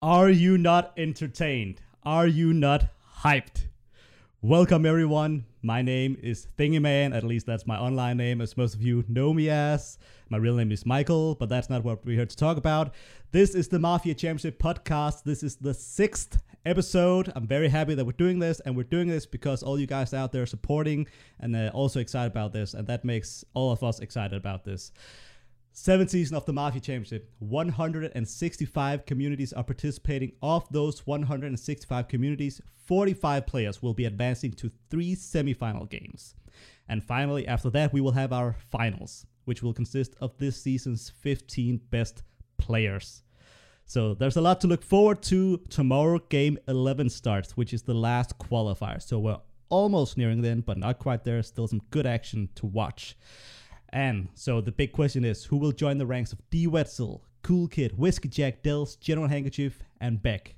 Are you not entertained? Are you not hyped? Welcome, everyone. My name is Thingy Man. At least that's my online name, as most of you know me as. My real name is Michael, but that's not what we're here to talk about. This is the Mafia Championship podcast. This is the sixth episode. I'm very happy that we're doing this, and we're doing this because all you guys out there are supporting and uh, also excited about this, and that makes all of us excited about this. Seventh season of the Mafia Championship. 165 communities are participating. Of those 165 communities, 45 players will be advancing to three semifinal games. And finally, after that, we will have our finals, which will consist of this season's 15 best players. So there's a lot to look forward to. Tomorrow, game 11 starts, which is the last qualifier. So we're almost nearing the end, but not quite there. Still some good action to watch. And so the big question is who will join the ranks of D. Wetzel, Cool Kid, Whiskey Jack, Dells, General Handkerchief, and Beck?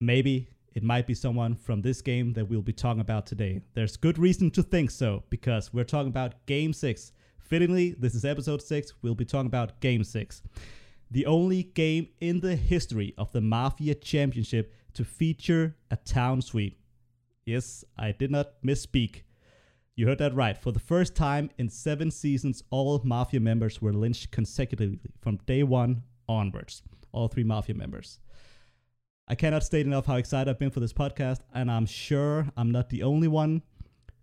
Maybe it might be someone from this game that we'll be talking about today. There's good reason to think so, because we're talking about Game 6. Fittingly, this is episode 6, we'll be talking about Game 6. The only game in the history of the Mafia Championship to feature a town sweep. Yes, I did not misspeak. You heard that right. For the first time in seven seasons, all Mafia members were lynched consecutively from day one onwards. All three Mafia members. I cannot state enough how excited I've been for this podcast, and I'm sure I'm not the only one.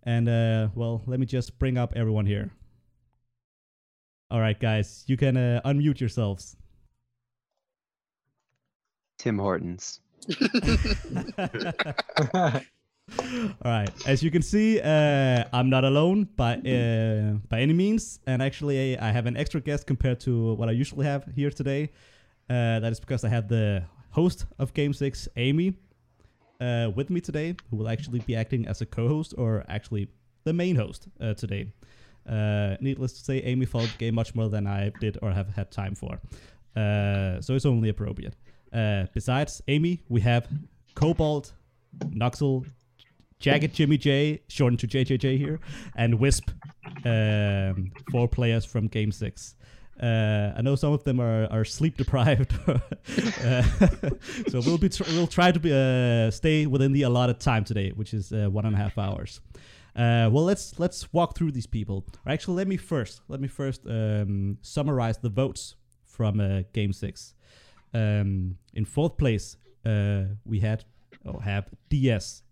And, uh, well, let me just bring up everyone here. All right, guys, you can uh, unmute yourselves. Tim Hortons. All right. As you can see, uh, I'm not alone by uh, by any means, and actually, I have an extra guest compared to what I usually have here today. Uh, that is because I have the host of Game Six, Amy, uh, with me today, who will actually be acting as a co-host or actually the main host uh, today. Uh, needless to say, Amy followed the game much more than I did or have had time for, so it's only appropriate. besides Amy, we have Cobalt, Nuxel, Jagged Jimmy J, shortened to JJJ here, and Wisp, um, four players from Game Six. Uh, I know some of them are, are sleep deprived, uh, so we'll be tr- we'll try to be, uh, stay within the allotted time today, which is uh, one and a half hours. Uh, well, let's let's walk through these people. Or actually, let me first let me first um, summarize the votes from uh, Game Six. Um, in fourth place, we had or have DS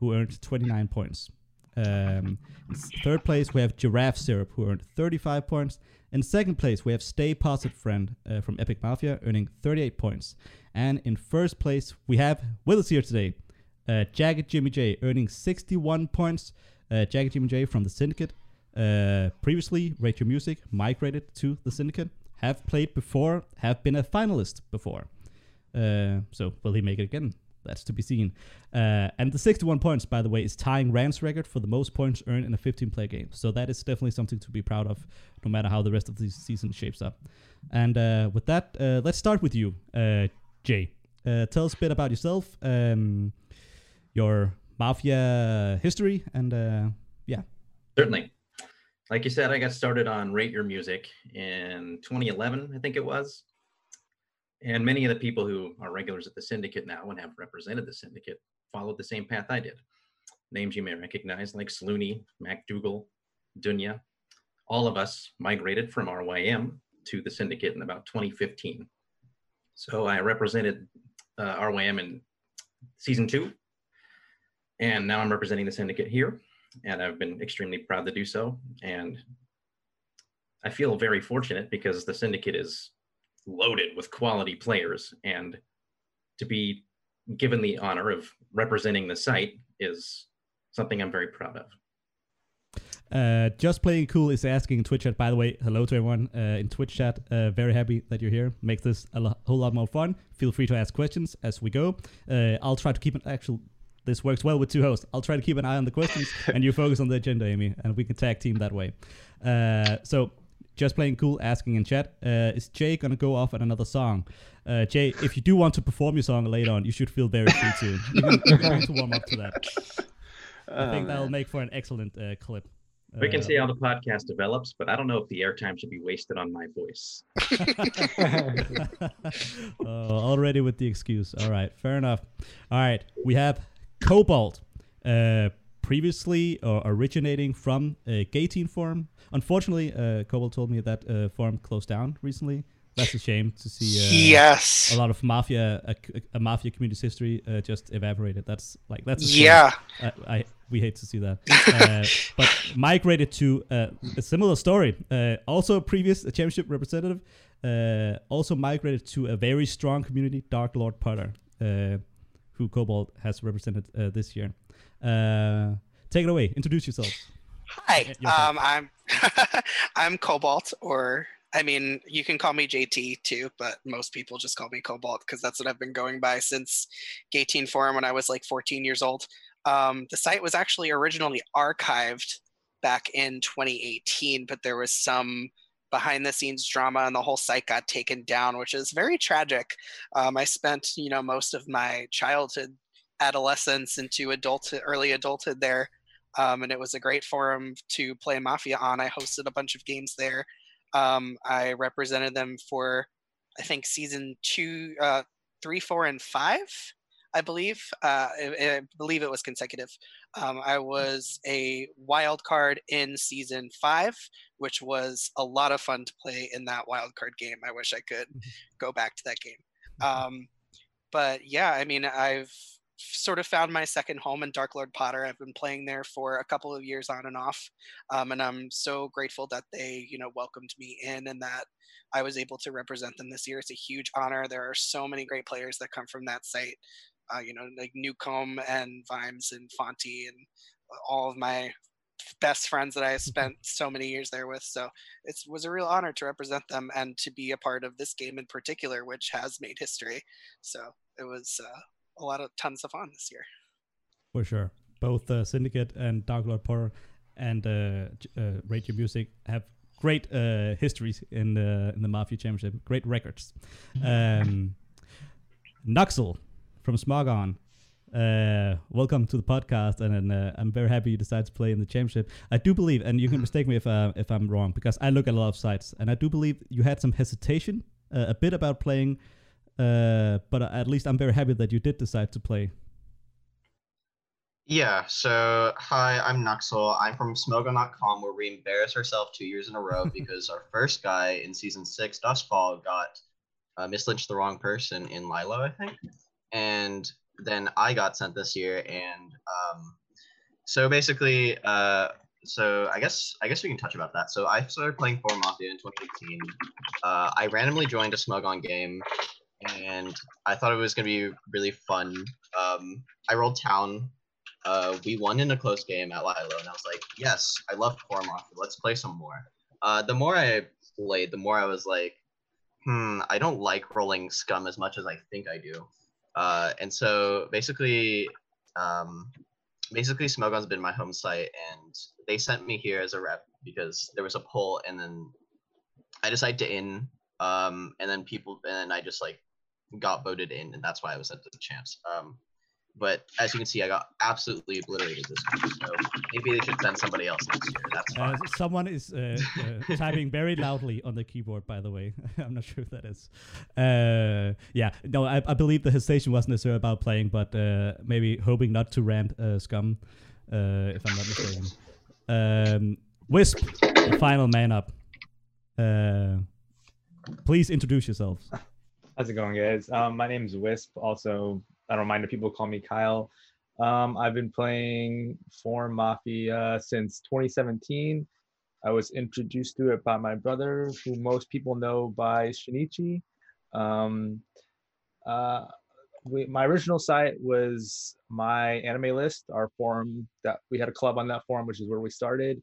who earned 29 points. Um, third place, we have Giraffe Syrup, who earned 35 points. In second place, we have Stay Positive Friend uh, from Epic Mafia, earning 38 points. And in first place, we have with us here today, uh, Jagged Jimmy J, earning 61 points. Uh, Jagged Jimmy J from the Syndicate. Uh, previously, Your Music migrated to the Syndicate. Have played before, have been a finalist before. Uh, so, will he make it again? That's to be seen. Uh, and the 61 points, by the way, is tying Rand's record for the most points earned in a 15 player game. So that is definitely something to be proud of, no matter how the rest of the season shapes up. And uh, with that, uh, let's start with you, uh, Jay. Uh, tell us a bit about yourself, um, your Mafia history, and uh, yeah. Certainly. Like you said, I got started on Rate Your Music in 2011, I think it was. And many of the people who are regulars at the syndicate now and have represented the syndicate followed the same path I did. Names you may recognize like Slooney, MacDougall, Dunya. All of us migrated from RYM to the syndicate in about 2015. So I represented uh, RYM in season two, and now I'm representing the syndicate here, and I've been extremely proud to do so. And I feel very fortunate because the syndicate is loaded with quality players and to be given the honor of representing the site is something I'm very proud of. Uh, just playing cool is asking in Twitch chat. By the way, hello to everyone uh, in Twitch chat. Uh, very happy that you're here. Makes this a lo- whole lot more fun. Feel free to ask questions as we go. Uh, I'll try to keep an actual. This works well with two hosts. I'll try to keep an eye on the questions, and you focus on the agenda, Amy, and we can tag team that way. Uh, so just playing cool, asking in chat, uh, is Jay gonna go off at another song? Uh, Jay, if you do want to perform your song later on, you should feel very free to. You can, you to warm up to that. I think that'll make for an excellent uh, clip. We can Uh, see how the podcast develops, but I don't know if the airtime should be wasted on my voice. uh, already with the excuse. All right, fair enough. All right, we have Cobalt, uh, previously or originating from a gay teen forum. Unfortunately, uh, Cobalt told me that uh, forum closed down recently. That's a shame to see. Uh, yes. A lot of mafia, a, a mafia community's history uh, just evaporated. That's like that's. Yeah. I, I we hate to see that. Uh, but migrated to uh, a similar story. Uh, also, a previous championship representative. Uh, also migrated to a very strong community, Dark Lord Potter, uh, who Cobalt has represented uh, this year. Uh, take it away. Introduce yourself. Hi. Um, I'm I'm Cobalt, or I mean, you can call me JT too, but most people just call me Cobalt because that's what I've been going by since Gay Teen Forum when I was like 14 years old. Um, the site was actually originally archived back in 2018, but there was some behind the scenes drama and the whole site got taken down, which is very tragic. Um, I spent, you know, most of my childhood, adolescence into adulthood, early adulthood there. Um, and it was a great forum to play Mafia on. I hosted a bunch of games there. Um, I represented them for, I think, season two, uh, three, four, and five. I believe. Uh, I, I believe it was consecutive. Um, I was a wild card in season five, which was a lot of fun to play in that wild card game. I wish I could go back to that game. Um, but yeah, I mean, I've sort of found my second home in Dark Lord Potter. I've been playing there for a couple of years on and off, um, and I'm so grateful that they, you know, welcomed me in and that I was able to represent them this year. It's a huge honor. There are so many great players that come from that site. Uh, you know, like Newcomb and Vimes and Fonty and all of my best friends that I spent so many years there with. So it was a real honor to represent them and to be a part of this game in particular, which has made history. So it was uh, a lot of tons of fun this year. For sure. Both uh, Syndicate and Dark Lord Potter and uh, uh, Rate Your Music have great uh, histories in the in the Mafia Championship. Great records. Um, Nuxel from Smogon. Uh, welcome to the podcast, and uh, I'm very happy you decided to play in the championship. I do believe, and you can mistake me if uh, if I'm wrong, because I look at a lot of sites, and I do believe you had some hesitation uh, a bit about playing, uh, but at least I'm very happy that you did decide to play. Yeah, so hi, I'm Nuxel. I'm from Smogon.com where we embarrass ourselves two years in a row because our first guy in season six, Dustfall, got uh, mislynched the wrong person in LyLo, I think. And then I got sent this year. And um, so basically, uh, so I guess I guess we can touch about that. So I started playing for Mafia in 2018. Uh, I randomly joined a Smogon game and I thought it was gonna be really fun. Um, I rolled town uh, we won in a close game at LyLo, and I was like, yes, I love Mafia. Let's play some more. Uh, the more I played, the more I was like, hmm, I don't like rolling scum as much as I think I do. Uh, and so basically, um, basically Smogon's been my home site, and they sent me here as a rep because there was a poll, and then I decided to in, um, and then people, and then I just like got voted in, and that's why I was at the champs. Um, but as you can see, I got absolutely obliterated this week. So maybe they should send somebody else next year. That's Uh, someone is uh, uh, typing very loudly on the keyboard, by the way. I'm not sure who that is. Uh, yeah, no, I, I believe the hesitation wasn't necessarily about playing, but uh, maybe hoping not to ramp uh, scum, uh, if I'm not mistaken. Um, Wisp, the final man up. Uh, please introduce yourselves. How's it going, guys? Um, my name is Wisp. Also, I don't mind if people call me Kyle. Um, I've been playing Form Mafia since 2017. I was introduced to it by my brother, who most people know by Shinichi. Um, uh, we, my original site was MyAnimeList, our forum that we had a club on that forum, which is where we started.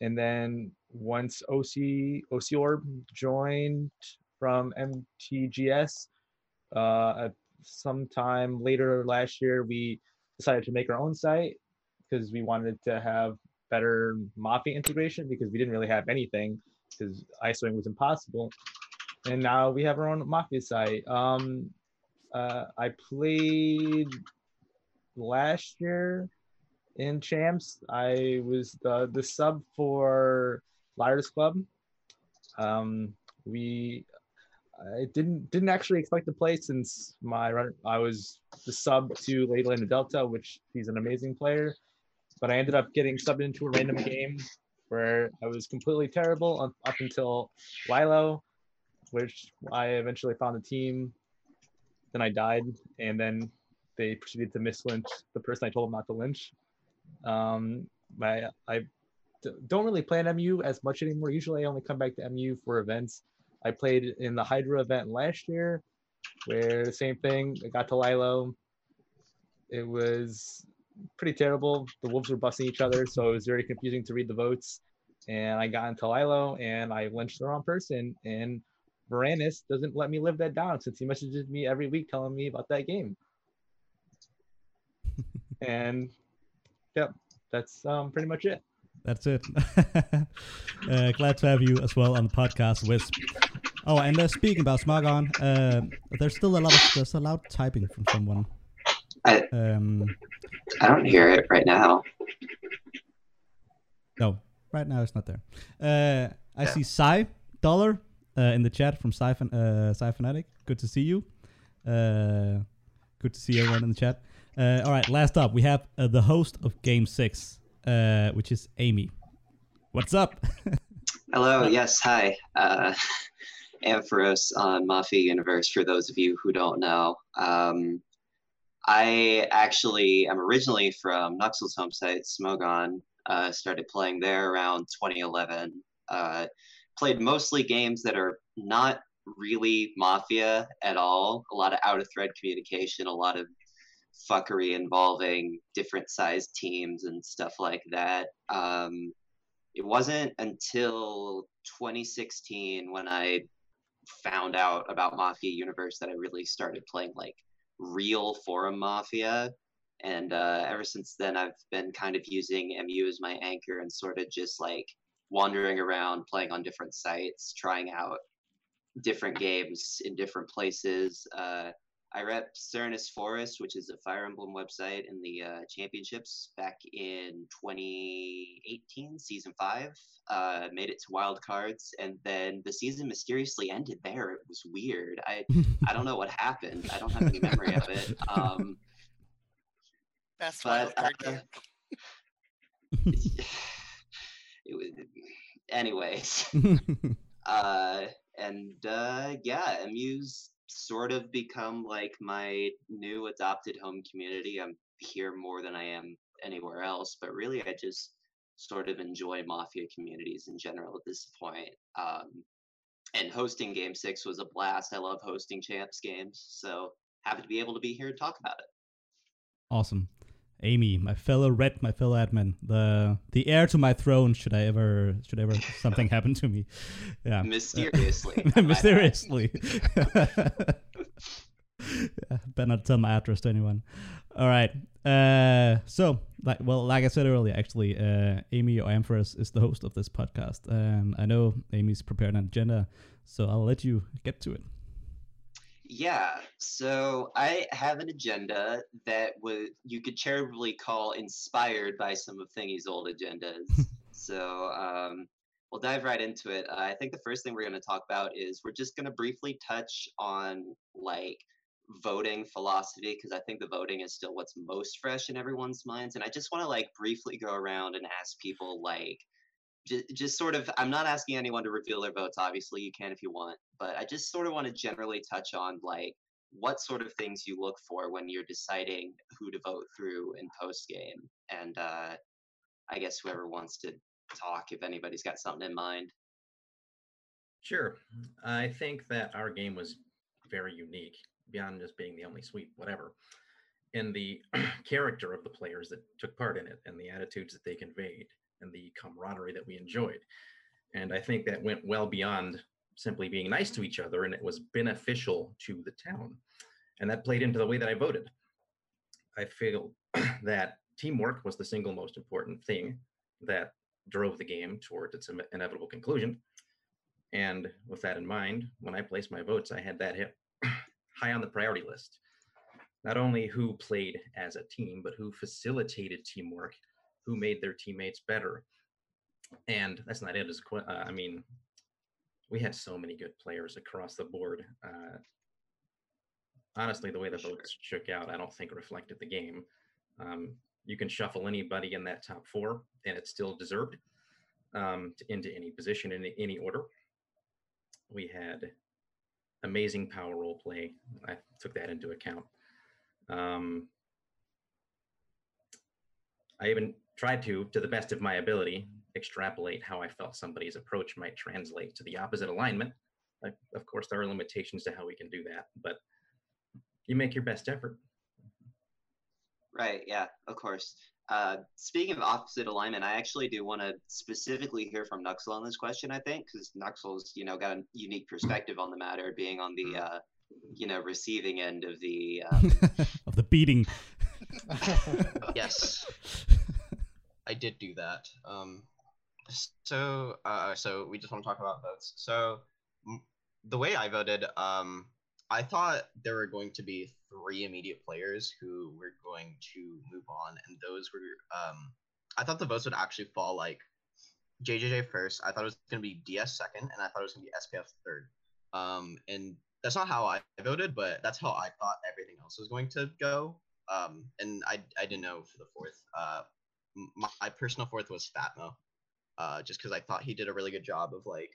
And then once OC OC Orb joined from MTGS, uh, sometime later last year, we decided to make our own site because we wanted to have better Mafia integration because we didn't really have anything because ISOing was impossible. And now we have our own Mafia site. Um, uh, I played last year in champs. I was the the sub for Liars Club. Um, we I didn't didn't actually expect to play since my run. I was the sub to Lady Delta, which he's an amazing player. But I ended up getting subbed into a random game where I was completely terrible up, until LyLo, which I eventually found a team. Then I died, and then they proceeded to mislynch the person I told them not to lynch. Um, I, I don't really play an MU as much anymore. Usually I only come back to MU for events. I played in the Hydra event last year where the same thing. I got to LyLo. It was pretty terrible. The wolves were busting each other, so it was very confusing to read the votes. And I got into LyLo and I lynched the wrong person. And Varanus doesn't let me live that down since he messages me every week telling me about that game. and yep, that's um, pretty much it. That's it. uh, glad to have you as well on the podcast, Wisp. Oh, and uh, speaking about Smogon, uh, there's still a lot of there's a loud typing from someone. I Um, I don't hear it right now. no, right now it's not there. Uh, I see Psy Dollar uh, in the chat from Psy, uh, Psy Fanatic. Good to see you. Uh, good to see everyone in the chat. Uh, all right, last up, we have uh, the host of Game Six, uh, which is Amy. What's up? Hello, yes, hi. Uh, Ampharos on Mafia Universe, for those of you who don't know. Um, I actually am originally from Nuxel's home site, Smogon. Uh, started playing there around 2011. Uh, played mostly games that are not really Mafia at all. A lot of out of thread communication, a lot of fuckery involving different sized teams and stuff like that. Um, it wasn't until 2016 when I found out about Mafia Universe that I really started playing like real forum Mafia. And uh, ever since then, I've been kind of using MU as my anchor and sort of just like wandering around, playing on different sites, trying out different games in different places. Uh, I rep Serenes Forest, which is a Fire Emblem website in the uh, championships back in 2018, season five. Uh, made it to wild cards, and then the season mysteriously ended there. It was weird. I I don't know what happened. I don't have any memory of it. Um, Best But, wild card uh, game. it was, anyways. uh, and uh, yeah, MU's sort of become like my new adopted home community. I'm here more than I am anywhere else, but really, I just sort of enjoy Mafia communities in general at this point. Um, and hosting Game Six was a blast. I love hosting champs games, so happy to be able to be here and talk about it. Awesome. Amy, my fellow red, my fellow admin, the the heir to my throne. Should I ever, should ever something happen to me? Yeah, Mysteriously, mysteriously. yeah, better not tell my address to anyone. All right. Uh, so, like, well, like I said earlier, actually, uh, Amy or Ampharos is the host of this podcast, and I know Amy's prepared an agenda, so I'll let you get to it. Yeah, so I have an agenda that would you could charitably call inspired by some of Thingy's old agendas. so um, we'll dive right into it. Uh, I think the first thing we're going to talk about is we're just going to briefly touch on like voting philosophy because I think the voting is still what's most fresh in everyone's minds, and I just want to like briefly go around and ask people like just, just sort of i'm not asking anyone to reveal their votes obviously you can if you want but i just sort of want to generally touch on like what sort of things you look for when you're deciding who to vote through in post game and uh i guess whoever wants to talk if anybody's got something in mind Sure. I think that our game was very unique beyond just being the only sweep, whatever, in the character of the players that took part in it and the attitudes that they conveyed and the camaraderie that we enjoyed. And I think that went well beyond simply being nice to each other and it was beneficial to the town. And that played into the way that I voted. I feel that teamwork was the single most important thing that drove the game towards its inevitable conclusion. And with that in mind, when I placed my votes, I had that high on the priority list. not only who played as a team, but who facilitated teamwork, who made their teammates better. And that's not it. As uh, I mean, we had so many good players across the board. Uh, honestly, the way the votes shook out, I don't think reflected the game. Um, you can shuffle anybody in that top four, and it's still deserved um, to, into any position in any order. We had amazing power role play. I took that into account. Um, I even tried to, to the best of my ability, extrapolate how I felt somebody's approach might translate to the opposite alignment. I, of course, there are limitations to how we can do that, but you make your best effort. Right. Yeah. Of course. Uh, speaking of opposite alignment, I actually do want to specifically hear from Nuxel on this question. I think because Nuxel's, you know, got a unique perspective on the matter, being on the, uh, you know, receiving end of the um... of the beating. yes, I did do that. Um, so, uh, so we just want to talk about votes. So, m- the way I voted, um, I thought there were going to be three immediate players who were going to move on, and those were um, I thought the votes would actually fall like JJJ first. I thought it was going to be DS second, and I thought it was going to be SPF third. Um, and that's not how I voted, but that's how I thought everything else was going to go. Um, and I I didn't know for the fourth. Uh, my, my personal fourth was Fatmo, uh, just because I thought he did a really good job of like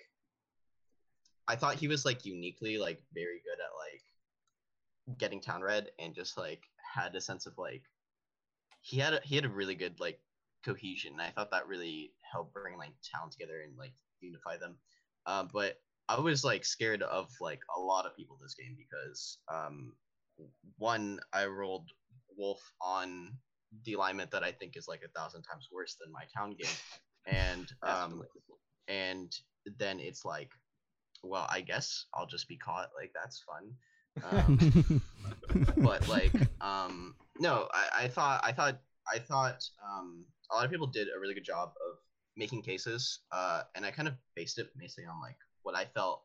I thought he was like uniquely like very good at like getting town red and just like had a sense of like he had a, he had a really good like cohesion. I thought that really helped bring like town together and like unify them. Um, but I was like scared of like a lot of people this game because um, one I rolled Wolf on the alignment that I think is like a thousand times worse than my town game, and um, and then it's like well, I guess I'll just be caught. Like that's fun. Um, but like, um, no, I, I thought, I thought, I thought, um, a lot of people did a really good job of making cases, uh, and I kind of based it basically on like what I felt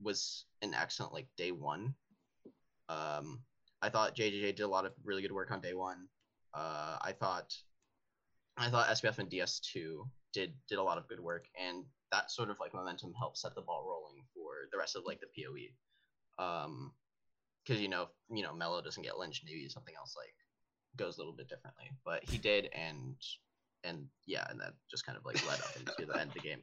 was an excellent like day one. Um, I thought JJJ did a lot of really good work on day one. Uh, I thought, I thought SPF and DS2 did did a lot of good work, and that sort of like momentum helped set the ball rolling for the rest of like the POE. Um, because you know, you know, Mello doesn't get lynched, maybe something else like goes a little bit differently, but he did, and and yeah, and that just kind of like led up into the end of the game.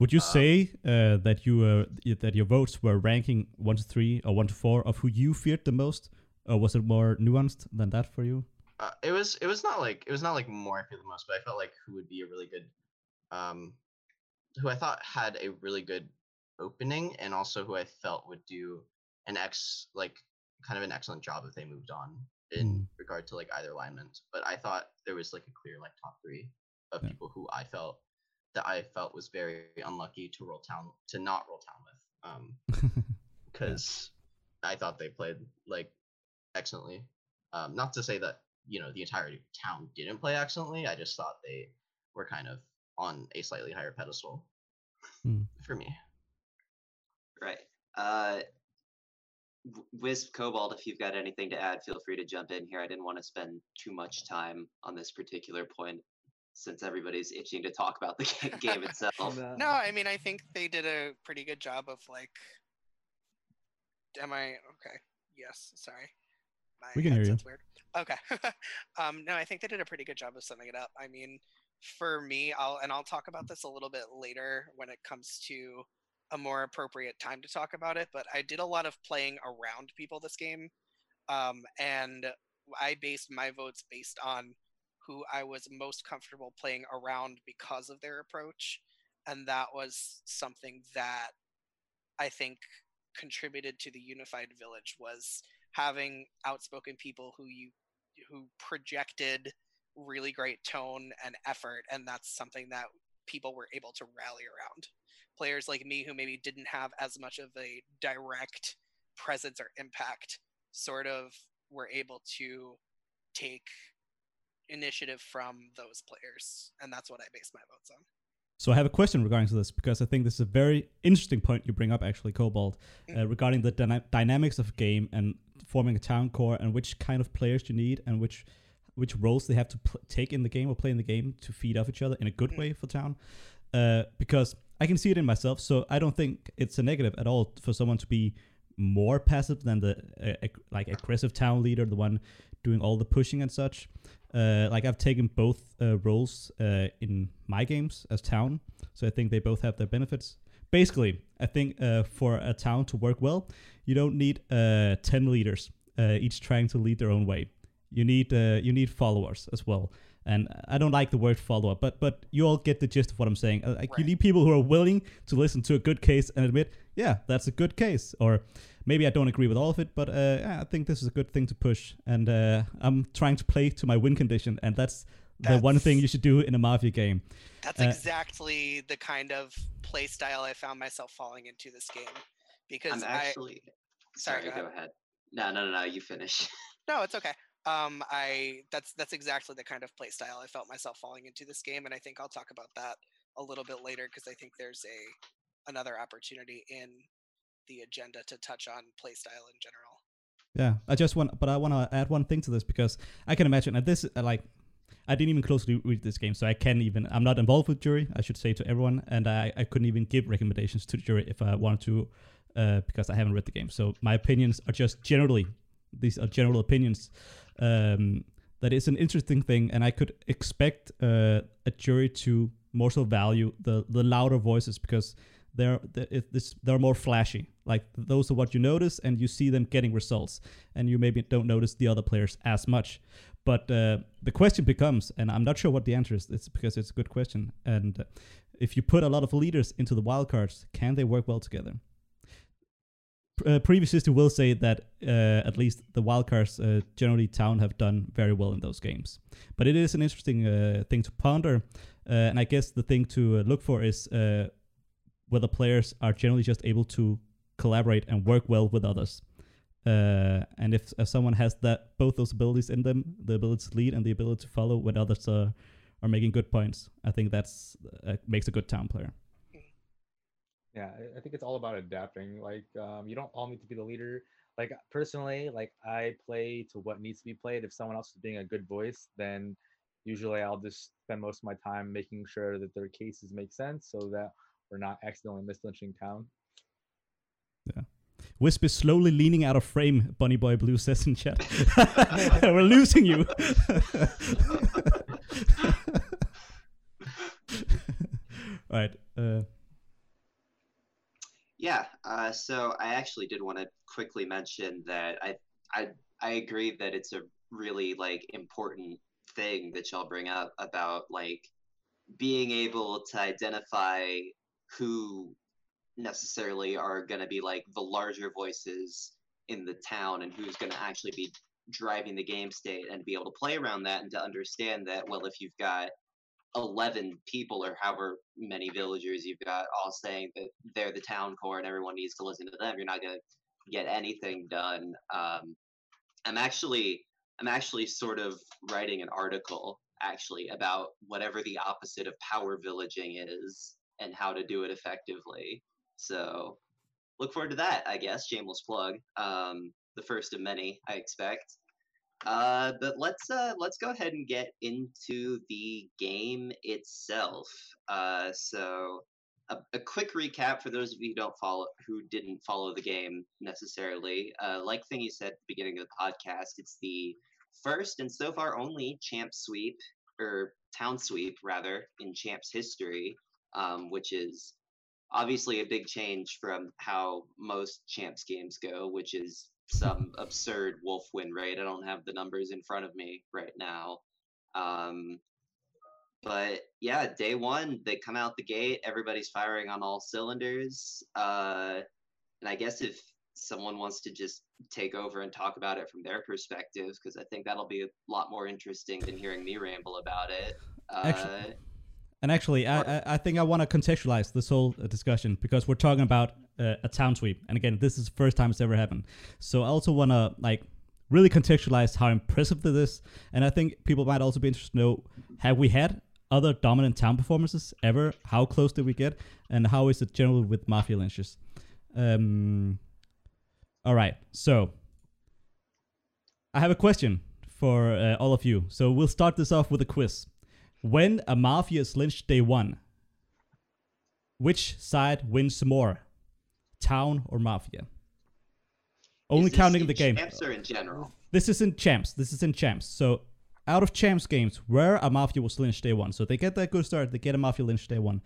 Would you um, say uh, that you uh, that your votes were ranking one to three or one to four of who you feared the most, or was it more nuanced than that for you? Uh, it was. It was not like it was not like more I fear the most, but I felt like who would be a really good um, who I thought had a really good opening and also who I felt would do an ex like kind of an excellent job if they moved on in mm. regard to like either alignment. But I thought there was like a clear like top three of yeah. people who I felt that I felt was very unlucky to roll town to not roll town with. Um because yeah. I thought they played like excellently. Um not to say that, you know, the entire town didn't play excellently. I just thought they were kind of on a slightly higher pedestal hmm. for me. Right. Uh, Wisp Cobalt, if you've got anything to add, feel free to jump in here. I didn't want to spend too much time on this particular point since everybody's itching to talk about the game itself. no, I mean, I think they did a pretty good job of like. Am I okay? Yes, sorry. My we can hear you. Weird. Okay. um, no, I think they did a pretty good job of summing it up. I mean, for me, I'll and I'll talk about this a little bit later when it comes to a more appropriate time to talk about it. But I did a lot of playing around people this game, um, and I based my votes based on who I was most comfortable playing around because of their approach, and that was something that I think contributed to the unified village was having outspoken people who you who projected really great tone and effort, and that's something that people were able to rally around. Players like me who maybe didn't have as much of a direct presence or impact sort of were able to take initiative from those players, and that's what I base my votes on. So I have a question regarding to this because I think this is a very interesting point you bring up, actually, Cobalt, uh, regarding the dyna- dynamics of a game and forming a town core and which kind of players you need and which which roles they have to pl- take in the game or play in the game to feed off each other in a good way for town. Uh, because I can see it in myself, so I don't think it's a negative at all for someone to be more passive than the uh, ag- like aggressive town leader, the one doing all the pushing and such. Uh, like I've taken both uh, roles uh, in my games as town, so I think they both have their benefits. Basically, I think uh, for a town to work well, you don't need uh, ten leaders, uh, each trying to lead their own way. You need uh, you need followers as well. And I don't like the word follower, but but you all get the gist of what I'm saying. Like you need people who are willing to listen to a good case and admit, yeah, that's a good case. Or maybe I don't agree with all of it, but uh, I think this is a good thing to push. And uh, I'm trying to play to my win condition, and that's the one thing you should do in a mafia game. That's Uh, exactly the kind of play style I found myself falling into this game. Because I'm I Sorry, sorry. go go ahead. No, no, no, no. You finish. no, it's okay. Um, I that's that's exactly the kind of play style I felt myself falling into this game, and I think I'll talk about that a little bit later because I think there's a another opportunity in the agenda to touch on playstyle in general. Yeah, I just want, but I want to add one thing to this because I can imagine, and this, uh, like, I didn't even closely read this game, so I can't even. I'm not involved with jury. I should say to everyone, and I, I couldn't even give recommendations to the jury if I wanted to, uh, because I haven't read the game. So my opinions are just generally, these are general opinions. Um, that is an interesting thing, and I could expect uh, a jury to more so value the the louder voices because they're they're, more flashy. Like those are what you notice, and you see them getting results, and you maybe don't notice the other players as much. But uh, the question becomes, and I'm not sure what the answer is. It's because it's a good question, and uh, if you put a lot of leaders into the wildcards, can they work well together? Uh, previous history will say that uh, at least the wildcards uh, generally town have done very well in those games. But it is an interesting uh, thing to ponder, uh, and I guess the thing to look for is uh, whether players are generally just able to collaborate and work well with others. Uh, and if, if someone has that both those abilities in them, the ability to lead and the ability to follow when others are are making good points, I think that's uh, makes a good town player. Yeah, I- I think it's all about adapting. Like, um, you don't all need to be the leader. Like personally, like I play to what needs to be played. If someone else is being a good voice, then usually I'll just spend most of my time making sure that their cases make sense, so that we're not accidentally mislynching town. Yeah. Wisp is slowly leaning out of frame. Bunny Boy Blue says in chat, "We're losing you." right. Uh, Yeah. Uh, so I actually did want to quickly mention that I I I agree that it's a really like important thing that y'all bring up about like being able to identify who necessarily are going to be like the larger voices in the town and who's going to actually be driving the game state and be able to play around that and to understand that well if you've got 11 people or however many villagers you've got all saying that they're the town core and everyone needs to listen to them you're not going to get anything done. Um, i'm actually i'm actually sort of writing an article actually about whatever the opposite of power villaging is and how to do it effectively so look forward to that i guess shameless plug um, the first of many i expect uh, but let's uh, let's go ahead and get into the game itself. Uh, so a, a quick recap for those of you who don't follow who didn't follow the game necessarily. Uh, like Thingy said at the beginning of the podcast, it's the first and so far only champ sweep or town sweep rather in champs history, um, which is obviously a big change from how most champs games go, which is some absurd wolf win rate. I don't have the numbers in front of me right now. Um, but yeah, day one, they come out the gate, everybody's firing on all cylinders. Uh, and I guess if someone wants to just take over and talk about it from their perspective, because I think that'll be a lot more interesting than hearing me ramble about it. Uh, Actually- And actually, I, I, I think I want to contextualize this whole uh, discussion because we're talking about uh, a town sweep, and again, this is the first time it's ever happened. So I also want to like really contextualize how impressive this is, and I think people might also be interested to know: Have we had other dominant town performances ever? How close did we get? And how is it generally with Mafia lynches? Um, all right, so I have a question for uh, all of you. So we'll start this off with a quiz. When a Mafia is lynched day one, which side wins more, town or Mafia? Only counting in the game. Champs or in general? This is in champs. This is in champs. So out of champs games, where a mafia was lynched day one. So they get that good start. They get a mafia lynched day one.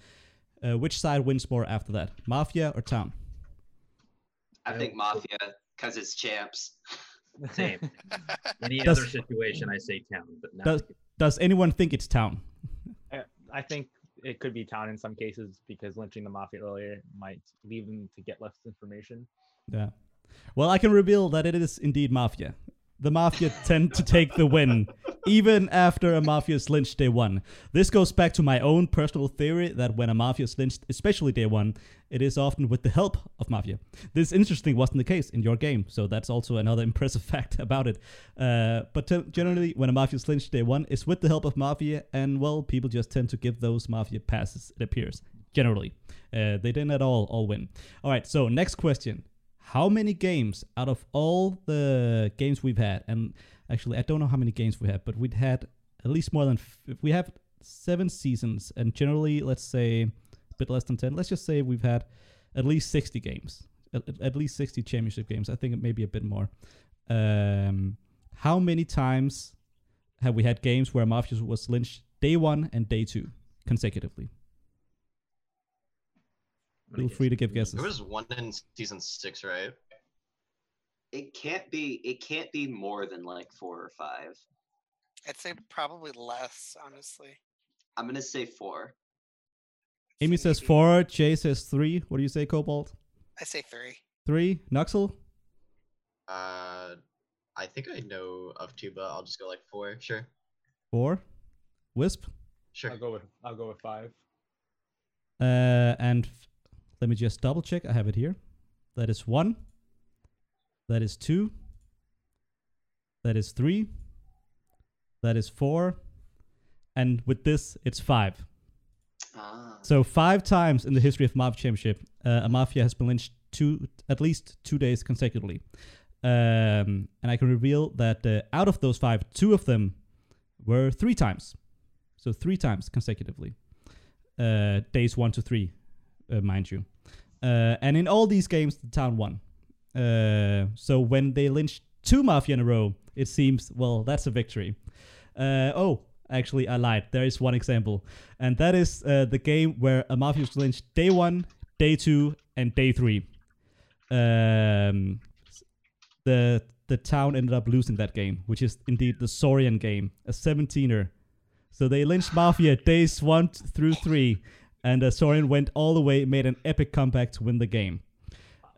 Uh, which side wins more after that, mafia or town? I think Mafia, because it's champs. Same. Any Does- other situation, I say town, but not. Does Does anyone think it's town? I- think it could be town in some cases because lynching the mafia earlier might leave them to get less information. Yeah. Well, I can reveal that it is indeed mafia. The mafia tend to take the win, even after a mafia is lynched day one. This goes back to my own personal theory that when a mafia is lynched, especially day one, it is often with the help of mafia. This interesting wasn't the case in your game, so that's also another impressive fact about it. Uh, but to- generally, when a mafia is lynched day one, it's with the help of mafia, and well, people just tend to give those mafia passes. It appears generally, uh, they didn't at all all win. All right, so next question how many games out of all the games we've had and actually i don't know how many games we had but we'd had at least more than f- we have seven seasons and generally let's say a bit less than 10 let's just say we've had at least 60 games at, at least 60 championship games i think it may be a bit more. Um, how many times have we had games where mafia was lynched day one and day two consecutively feel free to give guesses There was one in season six, right? It can't be. It can't be more than like four or five. I'd say probably less, honestly. I'm gonna say four. amy So says four jay says three what do you say cobalt I say three. three nuxel Uh, I think I know of two, but I'll just go like four. Sure, Four. Wisp. sure. I'll go with I'll go with five. Uh, and f- let me just double check. I have it here. That is one. That is two. That is three. That is four. And with this, it's five. Ah. So five times in the history of Mafia Championship, uh, a Mafia has been lynched two, at least two days consecutively. Um, and I can reveal that uh, out of those five, two of them were three times. So three times consecutively. Uh, days one to three, uh, mind you. Uh, and in all these games, the town won. Uh, so when they lynched two Mafia in a row, it seems, well, that's a victory. Uh, oh, actually, I lied. There is one example. And that is uh, the game where a Mafia was lynched day one, day two, and day three. Um, the the town ended up losing that game, which is indeed the Saurian game, a 17er. So they lynched Mafia days one through three, and uh, Saurian went all the way, made an epic comeback to win the game.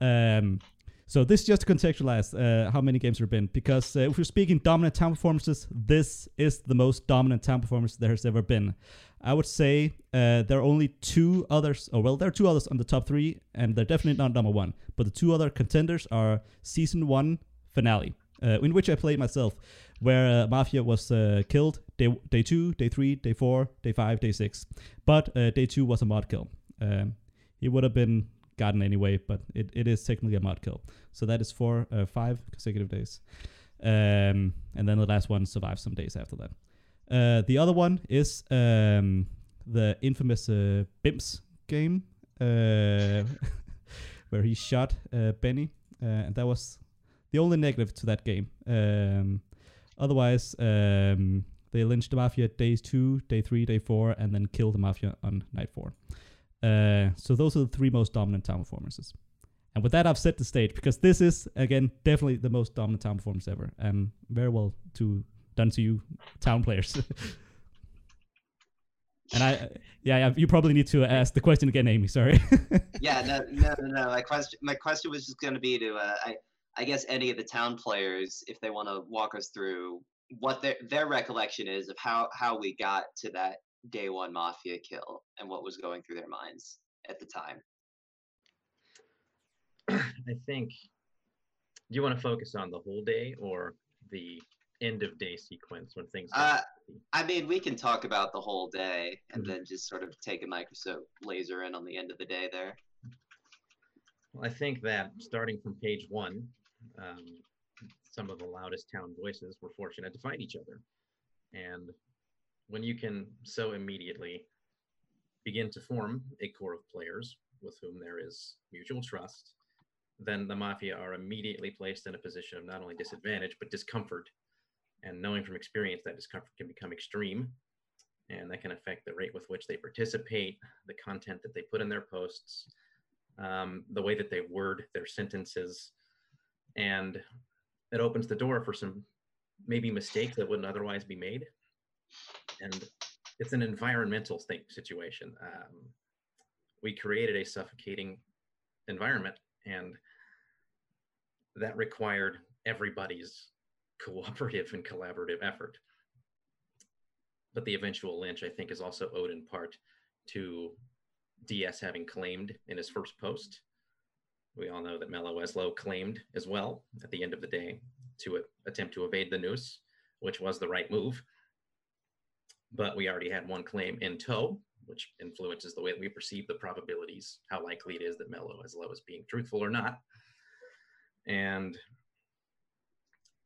Um, so this just to contextualize uh, how many games there have been, because uh, if we're speaking dominant town performances, this is the most dominant town performance there has ever been. I would say uh, there are only two others, or well, there are two others on the top three, and they're definitely not number one. But the two other contenders are season one finale, uh, in which I played myself, where uh, Mafia was uh, killed day day two, day three, day four, day five, day six. But uh, day two was a mod kill. Um, he would have been gotten anyway, but it, it is technically a mod kill. So that is for uh, five consecutive days. Um, and then the last one survived some days after that. Uh, the other one is um, the infamous uh, game, uh, where he shot uh, Benny, uh, and that was the only negative to that game. Um, otherwise, um, they lynched the mafia days two, day three, day four, and then killed the mafia on night four. Uh, so those are the three most dominant town performances. And with that, I've set the stage because this is again definitely the most dominant town performance ever, and very well to done to you, town players. and I, yeah, you probably need to ask the question again, Amy. Sorry. yeah, no, no, no, no. My question, my question was just going to be to, uh, I, I guess any of the town players, if they want to walk us through what their their recollection is of how how we got to that day one mafia kill and what was going through their minds at the time. I think. Do you want to focus on the whole day or the end of day sequence when things. Uh, I mean, we can talk about the whole day and Mhm. then just sort of take a microscope laser in on the end of the day there. Well, I think that starting from page one, um, some of the loudest town voices were fortunate to find each other. And when you can so immediately begin to form a core of players with whom there is mutual trust, then the mafia are immediately placed in a position of not only disadvantage, but discomfort. And knowing from experience that discomfort can become extreme, and that can affect the rate with which they participate, the content that they put in their posts, um, the way that they word their sentences, and it opens the door for some maybe mistakes that wouldn't otherwise be made. And it's an environmental thing, situation. Um, we created a suffocating environment, and that required everybody's cooperative and collaborative effort. But the eventual lynch, I think, is also owed in part to DS having claimed in his first post. We all know that Mello Weslow claimed as well at the end of the day to attempt to evade the noose, which was the right move. But we already had one claim in tow, which influences the way that we perceive the probabilities, how likely it is that Mello Weslow is being truthful or not. And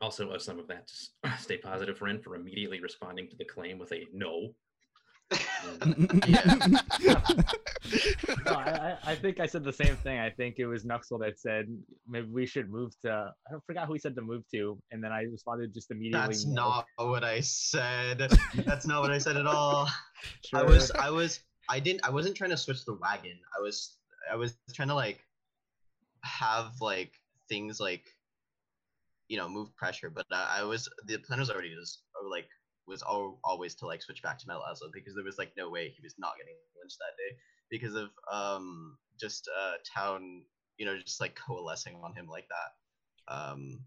also of some of that, stay positive friend for immediately responding to the claim with a no. No, I, I I think I said the same thing. I think it was Nuxel that said maybe we should move to. I forgot who he said to move to, and then I responded just immediately. That's no. not what I said. That's not what I said at all. I was I was I didn't I wasn't trying to switch the wagon. I was I was trying to like have like things like you know move pressure, but I, I was the plan was already just like was al- always to like switch back to Mel Aslo because there was like no way he was not getting lynched that day because of um just uh town you know just like coalescing on him like that. Um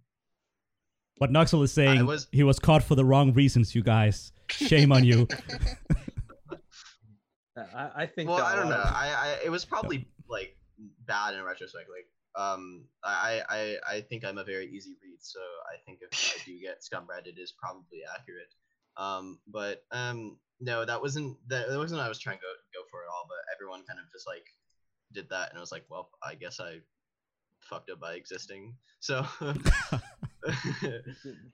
What Nuxel is saying, was- he was caught for the wrong reasons, you guys. Shame on you. I, I think. well that i a don't know I, I it was probably like bad in retrospect like um I, I i think i'm a very easy read so i think if i do get scumread it is probably accurate um but um no that wasn't that, that wasn't what i was trying to go, go for at all but everyone kind of just like did that and i was like well i guess i fucked up by existing so no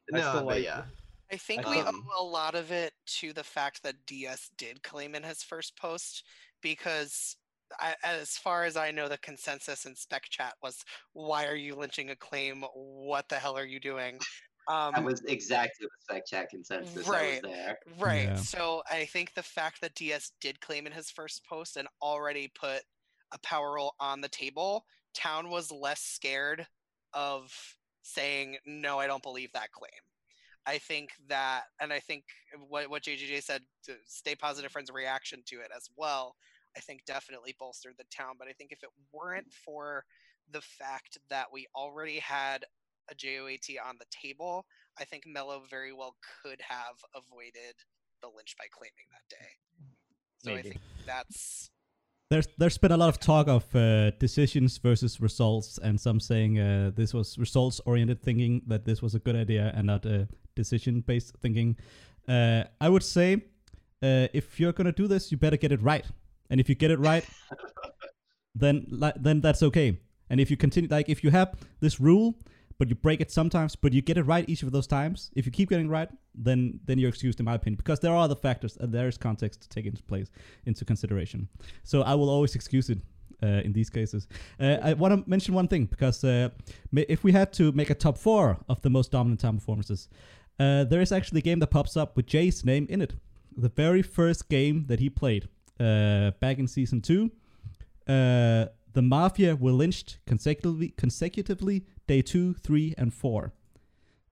but like- yeah I think I we owe a lot of it to the fact that DS did claim in his first post because I, as far as I know, the consensus in spec chat was, "Why are you lynching a claim? What the hell are you doing?" Um, That was exactly the spec chat consensus Right. that was there. Right. Yeah. So I think the fact that DS did claim in his first post and already put a power role on the table, Town was less scared of saying, no, I don't believe that claim. I think that, and I think what, what JJJ said, to stay positive friends reaction to it as well, I think definitely bolstered the town. But I think if it weren't for the fact that we already had a JOAT on the table, I think Mello very well could have avoided the lynch by claiming that day. So I think that's There's there's been a lot of talk of uh, decisions versus results, and some saying uh, this was results oriented thinking that this was a good idea and not uh, decision based thinking. Uh, I would say uh, if you're gonna do this, you better get it right, and if you get it right, then then that's okay. And if you continue, like if you have this rule, but you break it sometimes, but you get it right each of those times, if you keep getting right, then then you're excused in my opinion, because there are other factors and there is context to take into place into consideration. So I will always excuse it uh, in these cases. Uh, I want to mention one thing because uh, if we had to make a top four of the most dominant time performances, uh, there is actually a game that pops up with Jay's name in it. The very first game that he played uh, back in season two, uh, the Mafia were lynched consecutively, consecutively day two, three, and four.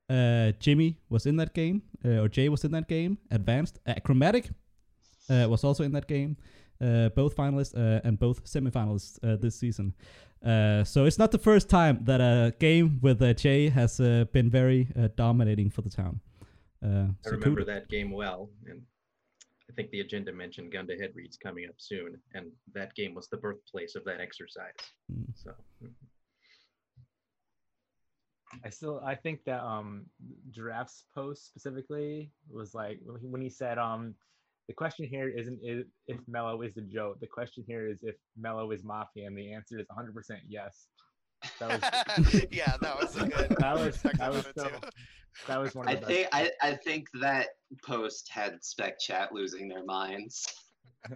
Uh, Jimmy was in that game, uh, or Jay was in that game. Advanced Achromatic uh, was also in that game. Uh, both finalists uh, and both semifinalists uh, this season. Uh, so it's not the first time that a game with uh, Jay has uh, been very uh, dominating for the town. Uh, I so remember kudos. that game well, and I think the agenda mentioned gun to head reads coming up soon, and that game was the birthplace of that exercise. Mm. So, mm. I still I think that um giraffe's post specifically was like when he, said um the question here isn't is if Mello is the joke. The question here is if Mello is mafia, and the answer is 100% yes. That was yeah, that was a good. that was that was so, too. that was one I of the best. think I, I think that post had Spec Chat losing their minds.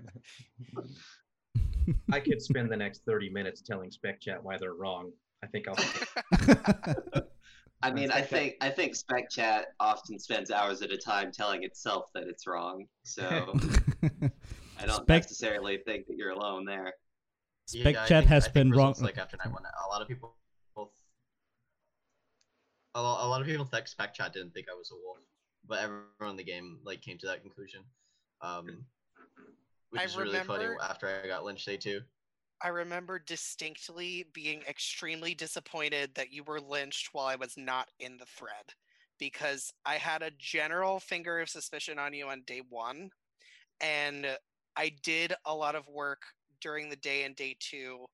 I could spend the next 30 minutes telling Spec Chat why they're wrong. I think I'll. I mean, I think I think Spec Chat often spends hours at a time telling itself that it's wrong. So I don't Spec- necessarily think that you're alone there. Yeah, Spec I chat think- has I been wrong. Like after night one, a lot of people, both, a lot, a lot of people think Spec Chat didn't think I was a wolf, but everyone in the game like came to that conclusion. Um, which I is really funny. After I got lynched day two. I remember distinctly being extremely disappointed that you were lynched while I was not in the thread because I had a general finger of suspicion on you on day one. And I did a lot of work during the day and day two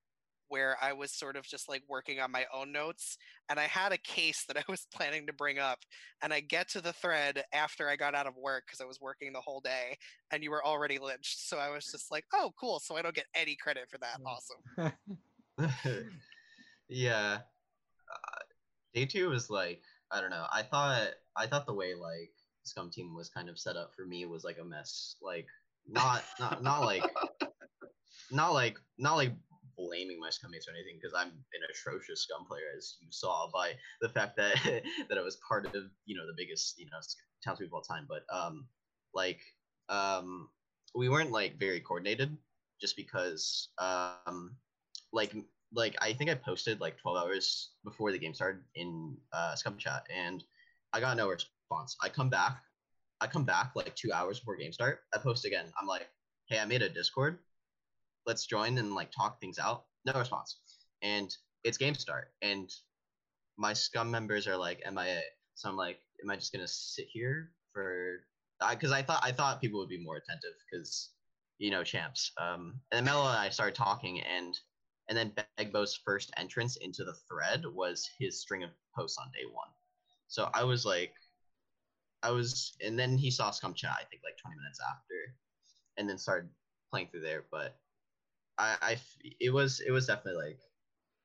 where I was sort of just like working on my own notes. And I had a case that I was planning to bring up. And I get to the thread after I got out of work because I was working the whole day and you were already lynched. So I was just like, oh, cool. So I don't get any credit for that. Awesome. yeah. Uh, day two was like I don't know. I thought I thought the way like Scum Team was kind of set up for me was like a mess. Like not not not like not like not like blaming my scummates or anything because I'm an atrocious scum player as you saw by the fact that that I was part of you know the biggest you know townspeople of all time. But um like um we weren't like very coordinated just because um like like I think I posted like 12 hours before the game started in uh, Scum chat, and I got no response. I come back, I come back like two hours before game start. I post again. I'm like, hey, I made a Discord. Let's join and like talk things out. No response, and it's game start, and my Scum members are like MIA. So I'm like, am I just gonna sit here for? Because I thought I thought people would be more attentive because you know champs. Um, and then and I started talking and and then Begbo's first entrance into the thread was his string of posts on day one. So I was like, I was, and then he saw Scum Chat, I think like 20 minutes after, and then started playing through there. But I, I f- it was, it was definitely like,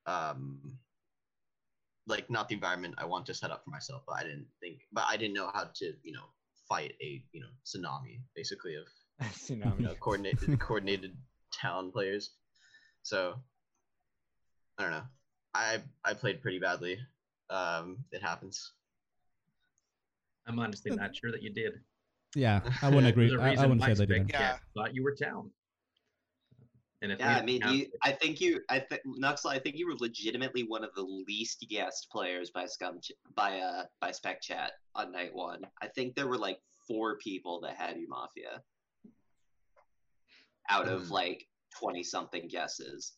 um, like not the environment I want to set up for myself. But I didn't think, but I didn't know how to, you know, fight a, you know, tsunami basically of Tsunami. you know, coordinated coordinated town players. So I don't know. I I played pretty badly. Um, it happens. I'm honestly not sure that you did. yeah, I wouldn't agree. I, a I, I reason wouldn't say they Spec didn't. Yeah. Chat thought you were down. And if Yeah, I mean, you. I think you. I think Nuxel. I think you were legitimately one of the least guessed players by Scum Ch- by uh by Spec Chat on night one. I think there were like four people that had you Mafia out of Mm. like twenty something guesses.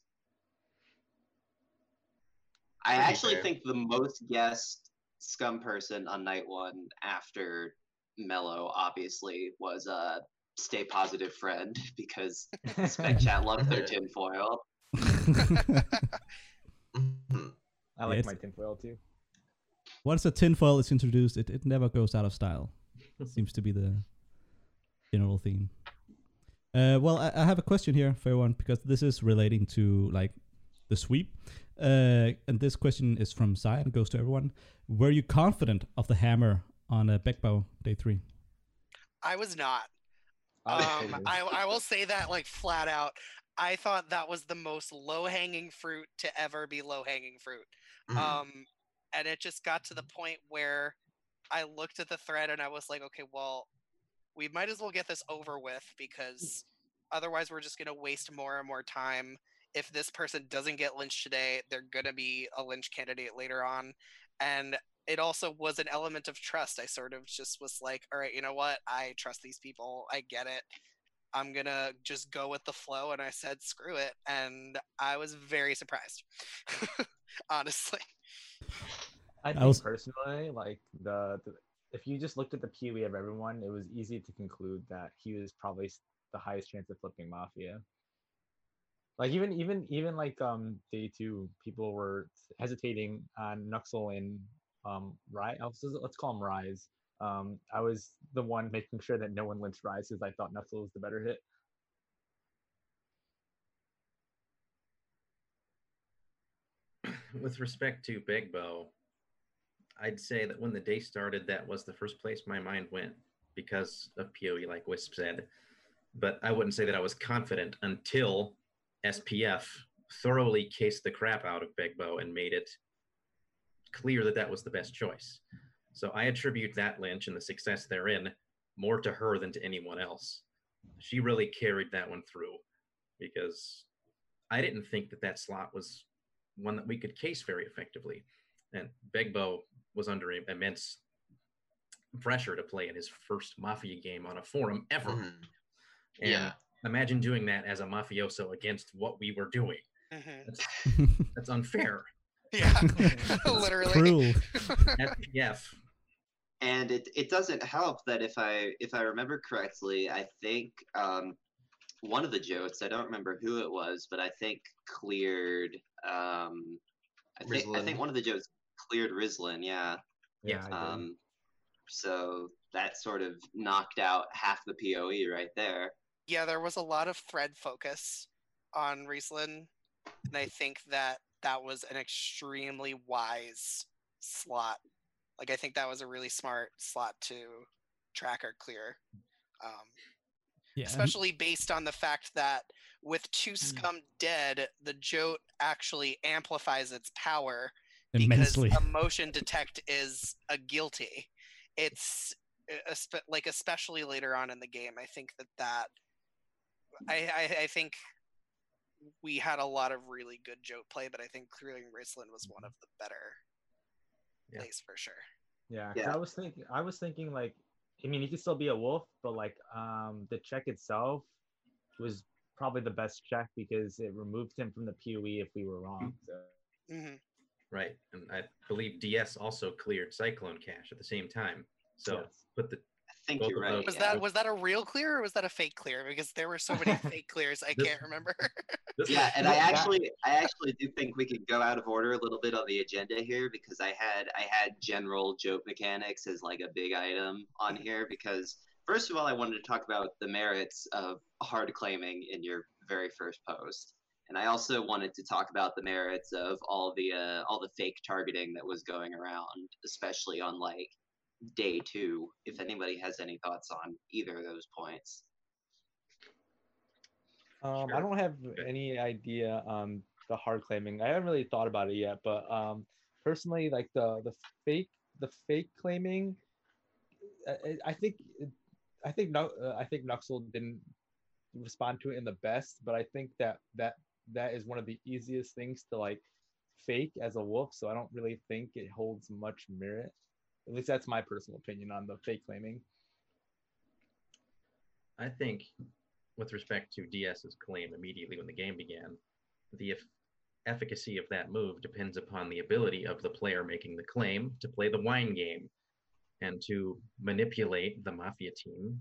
I Pretty actually fair. think the most guessed Scum person on night one after Mello obviously was uh Stay Positive Friend because Spec Chat loves their tinfoil. I like it's- my tinfoil too. Once a tinfoil is introduced, it, it never goes out of style. Seems to be the general theme. Uh, well, I, I have a question here for everyone because this is relating to like the sweep. Uh, and this question is from Sai and goes to everyone. Were you confident of the hammer on uh, Begbo day three? I was not. I Um. I, I will say that like flat out. I thought that was the most low hanging fruit to ever be low hanging fruit. Mhm. Um, and it just got to the point where I looked at the thread and I was like, okay, well, we might as well get this over with because otherwise we're just going to waste more and more time. If this person doesn't get lynched today, they're going to be a lynch candidate later on. And it also was an element of trust. I sort of just was like, all right, you know what? I trust these people. I get it. I'm going to just go with the flow. And I said, screw it. And I was very surprised, honestly. I think was- personally, like the, the if you just looked at the POE of everyone, it was easy to conclude that he was probably the highest chance of flipping Mafia. Like even even even like um day two, people were hesitating on Nuxel and um, Rise. Let's call him Rise. Um, I was the one making sure that no one lynched Rise because I thought Nuxel was the better hit. With respect to Begbo, I'd say that when the day started, that was the first place my mind went because of PoE, like Wisp said. But I wouldn't say that I was confident until SPF thoroughly cased the crap out of Begbo and made it clear that that was the best choice. So I attribute that lynch and the success therein more to her than to anyone else. She really carried that one through because I didn't think that that slot was one that we could case very effectively. And Begbo was under immense pressure to play in his first Mafia game on a forum ever. And Yeah. imagine doing that as a mafioso against what we were doing. Mhm. That's, that's unfair. Yeah, literally. Cruel. SPF, and it, it doesn't help that if I if I remember correctly, I think um, one of the jokes I don't remember who it was, but I think cleared. Um, I think I think one of the jokes cleared Riesland, yeah. Yeah, Um, so that sort of knocked out half the POE right there. Yeah, there was a lot of thread focus on Riesland, and I think that that was an extremely wise slot. Like, I think that was a really smart slot to track or clear. Um, Yeah. especially based on the fact that with two scum dead, the Jote actually amplifies its power immensely. because emotion detect is a guilty. It's like especially later on in the game. I think that that I, I I think we had a lot of really good joke play, but I think clearing Riesland was one of the better Yeah. plays for sure. Yeah, 'cause Yeah. I was thinking, I was thinking like, I mean, he could still be a wolf, but like, um, the check itself was probably the best check because it removed him from the POE if we were wrong. So hmm right. And I believe DS also cleared Cyclone Cash at the same time. So yes. put the I think Both you're right. Was yeah. that was that a real clear or was that a fake clear? Because there were so many fake clears, I This- can't remember. Yeah, and I actually, I actually do think we could go out of order a little bit on the agenda here because I had, I had general joke mechanics as like a big item on here because first of all, I wanted to talk about the merits of hard claiming in your very first post, and I also wanted to talk about the merits of all the, uh, all the fake targeting that was going around, especially on like day two. If anybody has any thoughts on either of those points. Um, Sure. I don't have Okay. any idea on the hard claiming. I haven't really thought about it yet, but um, personally, like the the fake the fake claiming, I, I- I think I think no, uh, I think Nuxel didn't respond to it in the best, but I think that that that is one of the easiest things to like fake as a wolf. So I don't really think it holds much merit. At least that's my personal opinion on the fake claiming. I think, with respect to DS's claim immediately when the game began, the eff- efficacy of that move depends upon the ability of the player making the claim to play the wine game and to manipulate the mafia team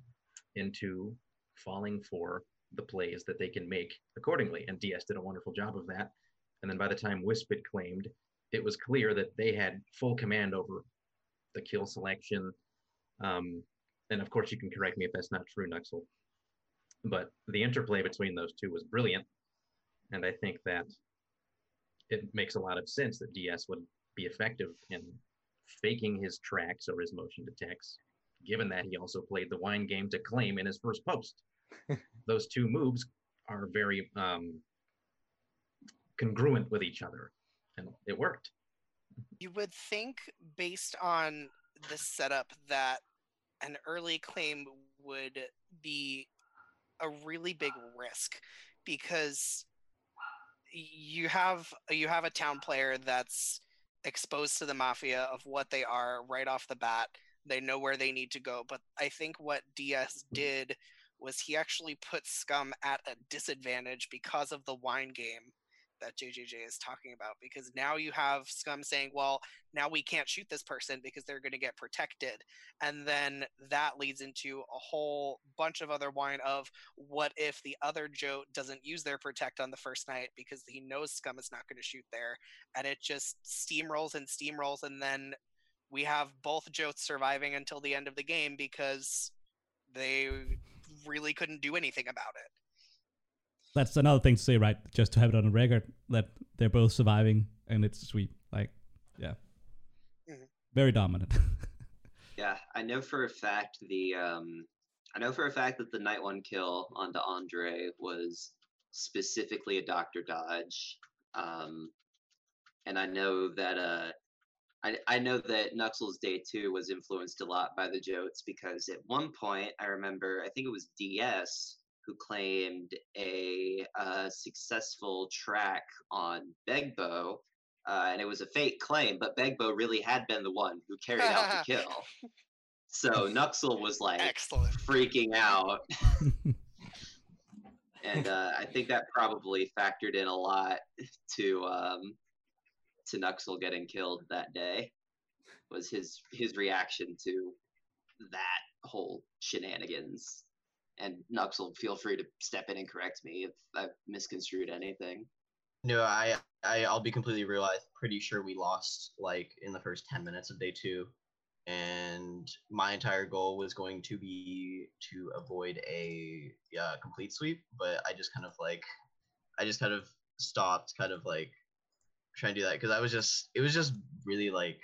into falling for the plays that they can make accordingly. And DS did a wonderful job of that. And then by the time Wisp had claimed, it was clear that they had full command over the kill selection. Um, and of course, you can correct me if that's not true, Nuxel. But the interplay between those two was brilliant. And I think that it makes a lot of sense that DS would be effective in faking his tracks or his motion detects, given that he also played the wine game to claim in his first post. those two moves are very um, congruent with each other, and it worked. You would think, based on the setup, that an early claim would be a really big risk because you have you have a town player that's exposed to the mafia of what they are right off the bat. They know where they need to go, but I think what DS did was he actually put Scum at a disadvantage because of the wine game that JJJ is talking about. Because now you have Scum saying, well, now we can't shoot this person because they're going to get protected. And then that leads into a whole bunch of other wine of what if the other Joe doesn't use their protect on the first night because he knows Scum is not going to shoot there. And it just steamrolls and steamrolls. And then we have both Jotes surviving until the end of the game because they really couldn't do anything about it. That's another thing to say, right? Just to have it on a record that they're both surviving and it's sweet. Like, yeah. Mhm. Very dominant. Yeah, I know for a fact the um I know for a fact that the night one kill onto Andre was specifically a Dr. Dodge. Um and I know that uh I, I know that Nuxel's day two was influenced a lot by the Jotes because at one point I remember I think it was DS who claimed a uh, successful track on Begbo, uh, and it was a fake claim, but Begbo really had been the one who carried out the kill. So Nuxel was like Excellent. freaking out, and uh, I think that probably factored in a lot to um, to Nuxel getting killed that day. Was his his reaction to that whole shenanigans? And Nuxel, feel free to step in and correct me if I've misconstrued anything. No, I, I I'll be completely real. I'm pretty sure we lost like in the first ten minutes of day two, and my entire goal was going to be to avoid a yeah, complete sweep. But I just kind of like, I just kind of stopped, kind of like trying to do that because I was just it was just really like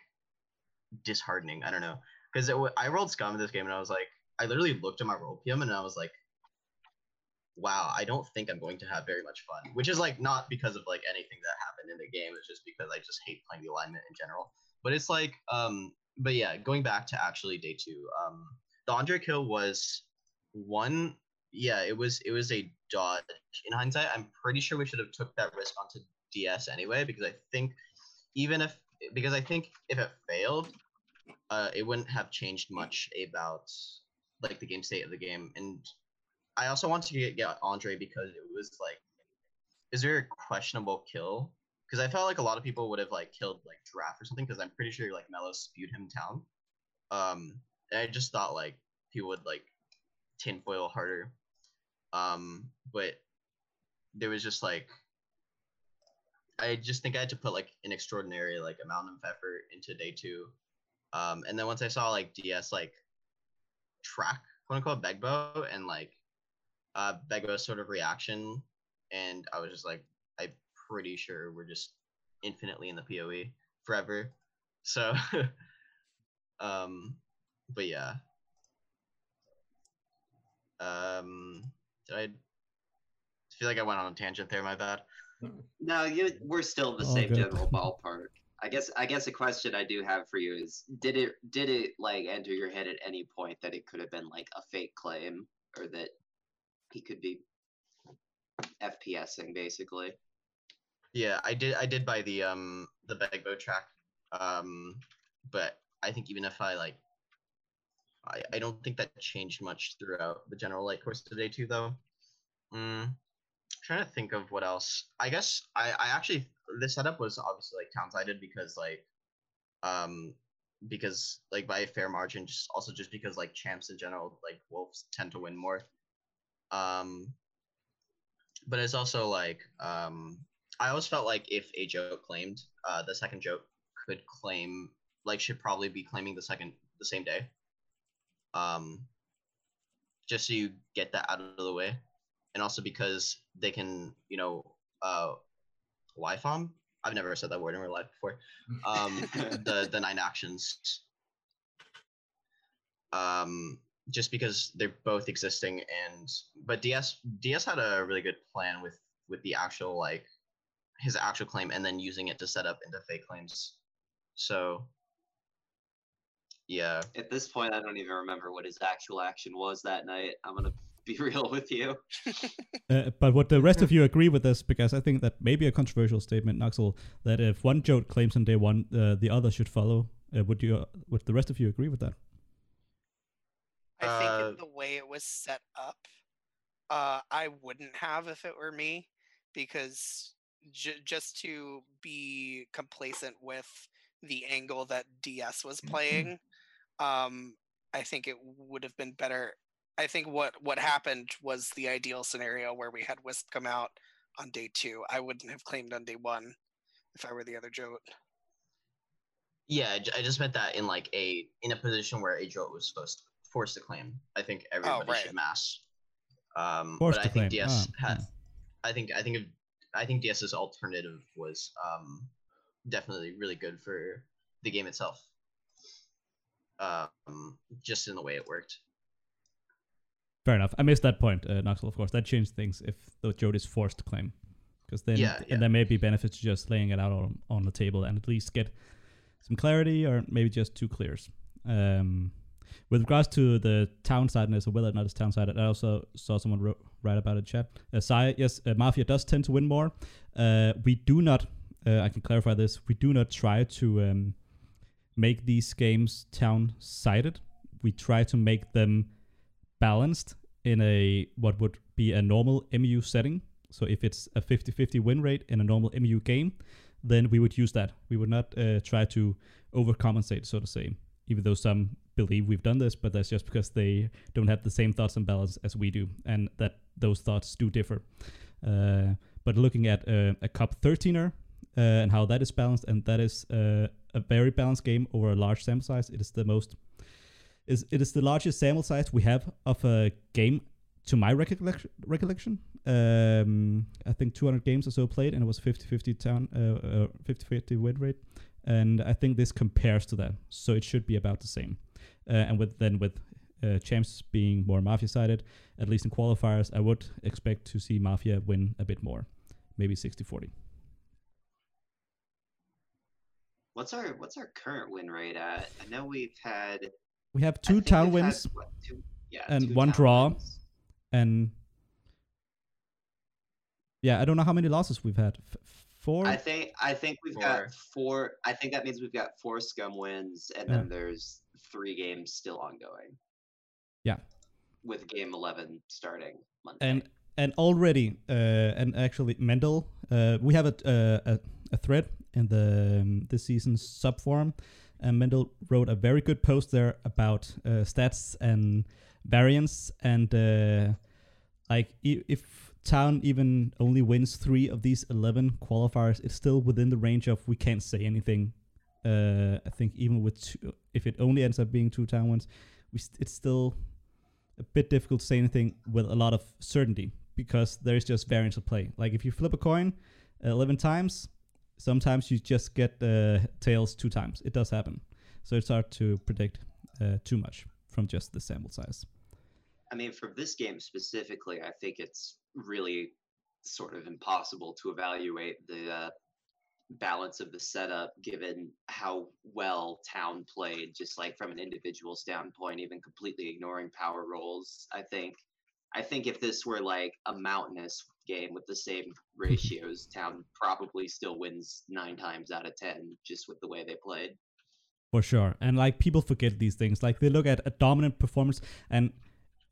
disheartening. I don't know because I rolled scum in this game and I was like, I literally looked at my role PM and I was like, wow, I don't think I'm going to have very much fun. Which is like not because of like anything that happened in the game. It's just because I just hate playing the alignment in general. But it's like, um, but yeah, going back to actually day two, um, the Andre kill was one. Yeah, it was it was a dodge. In hindsight, I'm pretty sure we should have took that risk onto DS anyway because I think even if because I think if it failed, uh, it wouldn't have changed much about like the game state of the game. And I also want to get, get Andre because it was like, is there a questionable kill? Because I felt like a lot of people would have like killed like Giraffe or something because I'm pretty sure like Mello spewed him down. Um, and I just thought like people would like tinfoil harder. Um, but there was just like I just think I had to put like an extraordinary like amount of effort into day two. Um, and then once I saw like DS like track quote unquote Begbo and like uh Begbo's sort of reaction, and I was just like, I'm pretty sure we're just infinitely in the PoE forever. So um but yeah. Um did I feel like I went on a tangent there, my bad. No, you we're still in the All same good. general ballpark. I guess I guess a question I do have for you is did it did it like enter your head at any point that it could have been like a fake claim or that he could be FPSing basically? Yeah, I did. I did buy the um the Begbo track, um, but I think even if I like, I I don't think that changed much throughout the general light course of day two though. Mm, trying to think of what else. I guess I I actually this setup was obviously like town-sided because like, um, because like by a fair margin, just also just because like champs in general like wolves tend to win more. Um, but it's also like um I always felt like if a joke claimed, uh, the second joke could claim, like, should probably be claiming the second the same day. Um, just so you get that out of the way, and also because they can, you know, uh, WIFOM. I've never said that word in real life before. Um, the the nine actions. Um, just because they're both existing, and but DS DS had a really good plan with with the actual like his actual claim and then using it to set up into fake claims. So yeah. At this point I don't even remember what his actual action was that night. I'm gonna be real with you. Uh, but would the rest of you agree with this? Because I think that may be a controversial statement, Nuxel, that if one joke claims on day one, uh, the other should follow. Uh, would you? would the rest of you agree with that? I think Uh, in the way it was set up, uh, I wouldn't have if it were me, because j- just to be complacent with the angle that DS was playing, um, I think it would have been better. I think what what happened was the ideal scenario where we had Wisp come out on day two. I wouldn't have claimed on day one if I were the other Jote. Yeah, I just meant that in like a in a position where a Joe was supposed to, forced to claim. I think everybody right. should mass. Um, Forced but to I think claim. DS Ah, had. I think I think of, I think DS's alternative was um, definitely really good for the game itself. Um, just in the way it worked. Fair enough. I missed that point, uh, Nuxel, of course. That changed things if the Jode is forced to claim. Because then Yeah, and yeah. there may be benefits to just laying it out on, on the table and at least get some clarity or maybe just two clears. Um, with regards to the town sidedness or whether or not it's town sided, I also saw someone wrote, write about it in chat. Uh, Sai, yes, uh, Mafia does tend to win more. Uh, we do not, uh, I can clarify this, we do not try to um, make these games town sided. We try to make them balanced in a what would be a normal MU setting. So if it's a 50-50 win rate in a normal MU game, then we would use that. We would not uh, try to overcompensate, so to say. Even though some believe we've done this, but that's just because they don't have the same thoughts and balance as we do, and that those thoughts do differ. Uh, but looking at uh, a Cop 13er uh, and how that is balanced, and that is uh, a very balanced game over a large sample size. It is the most is it is the largest sample size we have of a game to my recollection. recollection. Um, I think 200 games or so played, and it was 50-50 town, uh, uh, 50-50 win rate, and I think this compares to that, so it should be about the same. Uh, and with then with uh, champs being more mafia sided, at least in qualifiers, I would expect to see mafia win a bit more, maybe 60-40. What's our what's our current win rate at? I know we've had We have two think town we've wins what, two, yeah, and two one draw. wins. and yeah, I don't know how many losses we've had. F- four. I think I think we've got four. I think that means we've got four scum wins, and Yeah. then there's three games still ongoing. Yeah. With game eleven starting Monday. and and already uh and actually Mendel uh we have a uh, a, a thread in the um, this season's sub forum and Mendel wrote a very good post there about uh, stats and variance and uh like if town even only wins 3 of these 11 qualifiers it's still within the range of we can't say anything uh I think even with two, if it only ends up being two town wins we st- it's still a bit difficult to say anything with a lot of certainty because there's just variance of play. Like if you flip a coin uh, 11 times, sometimes you just get uh, tails two times. It does happen. So it's hard to predict uh, too much from just the sample size. I mean, for this game specifically, I think it's really sort of impossible to evaluate the uh, balance of the setup given how well town played, just like from an individual standpoint, even completely ignoring power roles. I think. I think if this were like a mountainous game with the same ratios, town probably still wins nine times out of ten just with the way they played. For sure. And like people forget these things. Like they look at a dominant performance and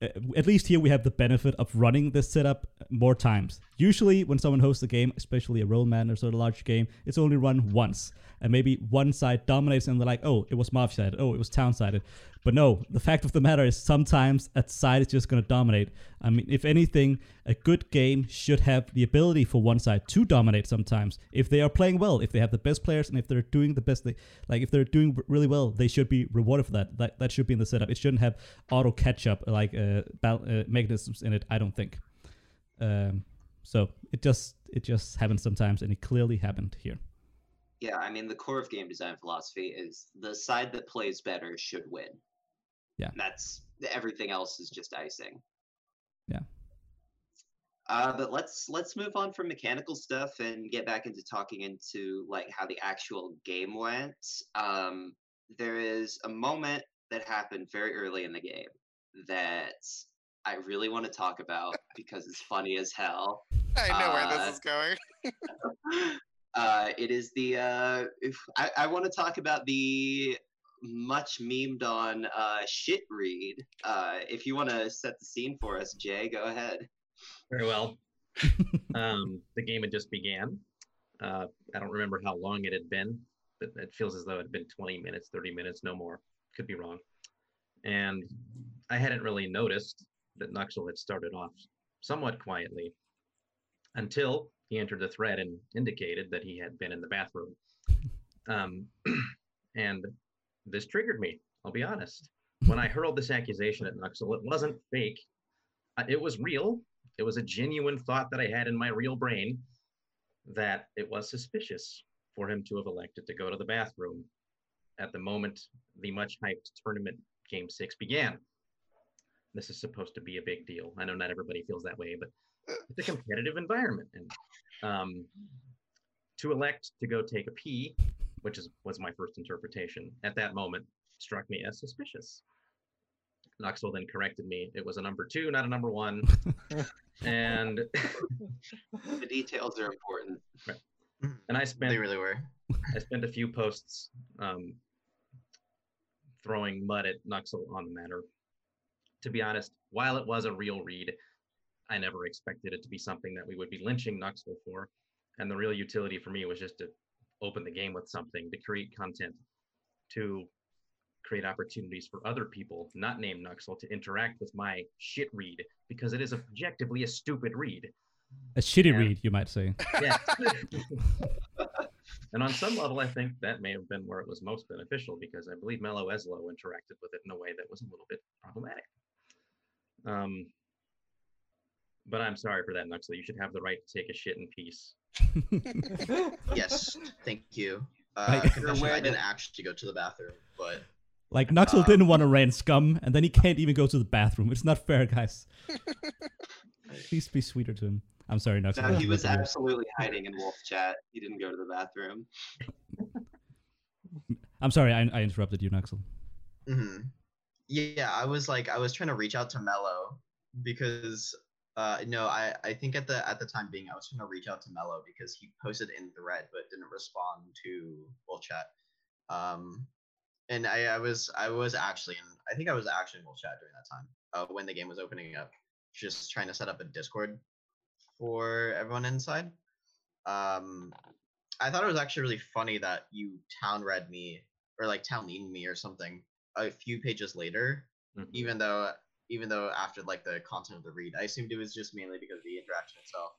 uh, at least here we have the benefit of running this setup more times. Usually when someone hosts a game, especially a role man or sort of large game, it's only run once. And maybe one side dominates and they're like, oh, it was mafia sided. Oh, it was town sided. But no, the fact of the matter is sometimes a side is just going to dominate. I mean, if anything, a good game should have the ability for one side to dominate sometimes. If they are playing well, if they have the best players, and if they're doing the best, they, like if they're doing really well, they should be rewarded for that. That, that should be in the setup. It shouldn't have auto catch up like uh, bal- uh, mechanisms in it. I don't think. Um, so it just it just happens sometimes, and it clearly happened here. Yeah, I mean, the core of game design philosophy is the side that plays better should win. Yeah. That's everything else is just icing. Yeah. Uh, but let's let's move on from mechanical stuff and get back into talking into like how the actual game went. Um, there is a moment that happened very early in the game that I really want to talk about because it's funny as hell. I know where Uh, this is going. uh, it is the uh, if I, I want to talk about the much memed on uh, shit read. Uh, if you want to set the scene for us, Jay, go ahead. Very well. um, the game had just began. Uh, I don't remember how long it had been, but it feels as though it had been 20 minutes, 30 minutes, no more. Could be wrong. And I hadn't really noticed that Nuxel had started off somewhat quietly until he entered the thread and indicated that he had been in the bathroom. Um, And this triggered me, I'll be honest. When I hurled this accusation at Nuxel, it wasn't fake. Uh, It was real. It was a genuine thought that I had in my real brain that it was suspicious for him to have elected to go to the bathroom at the moment the much hyped tournament game six began. This is supposed to be a big deal. I know not everybody feels that way, but it's a competitive environment. And um, to elect to go take a pee, which is was my first interpretation at that moment, struck me as suspicious. Nuxel then corrected me. It was a number two, not a number one. and The details are important. and I spent They really were. I spent a few posts um, throwing mud at Nuxel on the matter. To be honest, while it was a real read, I never expected it to be something that we would be lynching Nuxel for. And the real utility for me was just to open the game with something, to create content, to create opportunities for other people, not named Nuxel, to interact with my shit read, because it is objectively a stupid read. A shitty Yeah. read, you might say. Yeah. and on some level, I think that may have been where it was most beneficial because I believe Mello Eslo interacted with it in a way that was a little bit problematic. Um, but I'm sorry for that, Nuxley. You should have the right to take a shit in peace. Yes, thank you. I- Uh, You're confession, aware I didn't actually go to the bathroom, but Like Nuxel Um, didn't want to rant scum, and then he can't even go to the bathroom. It's not fair, guys. Please be sweeter to him. I'm sorry, Nuxel. No, he was ridiculous. absolutely hiding in Wolf Chat. He didn't go to the bathroom. I'm sorry, I, I interrupted you, Nuxel. hmm Yeah, I was like, I was trying to reach out to Mello because, uh, no, I, I think at the at the time being, I was to reach out to Mello because he posted in thread but didn't respond to Wolf Chat. Um, and I, I was I was actually in I think I was actually in Wolf Chat during that time uh, when the game was opening up, just trying to set up a Discord for everyone inside. Um, I thought it was actually really funny that you town read me or like town leaned me or something a few pages later, Mhm. even though even though after like the content of the read, I assumed it was just mainly because of the interaction itself.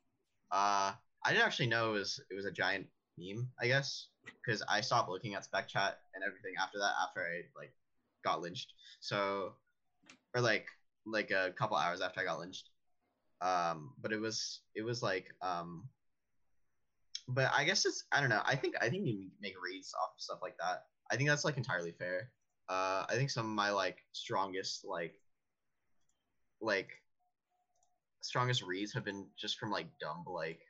Uh, I didn't actually know it was it was a giant meme, I guess, because I stopped looking at spec chat and everything after that after I like got lynched. So, or like like a couple hours after I got lynched. Um, but it was it was like um. But I guess it's I don't know. I think I think you make reads off of stuff like that. I think that's like entirely fair. Uh, I think some of my like strongest like like strongest reads have been just from like dumb like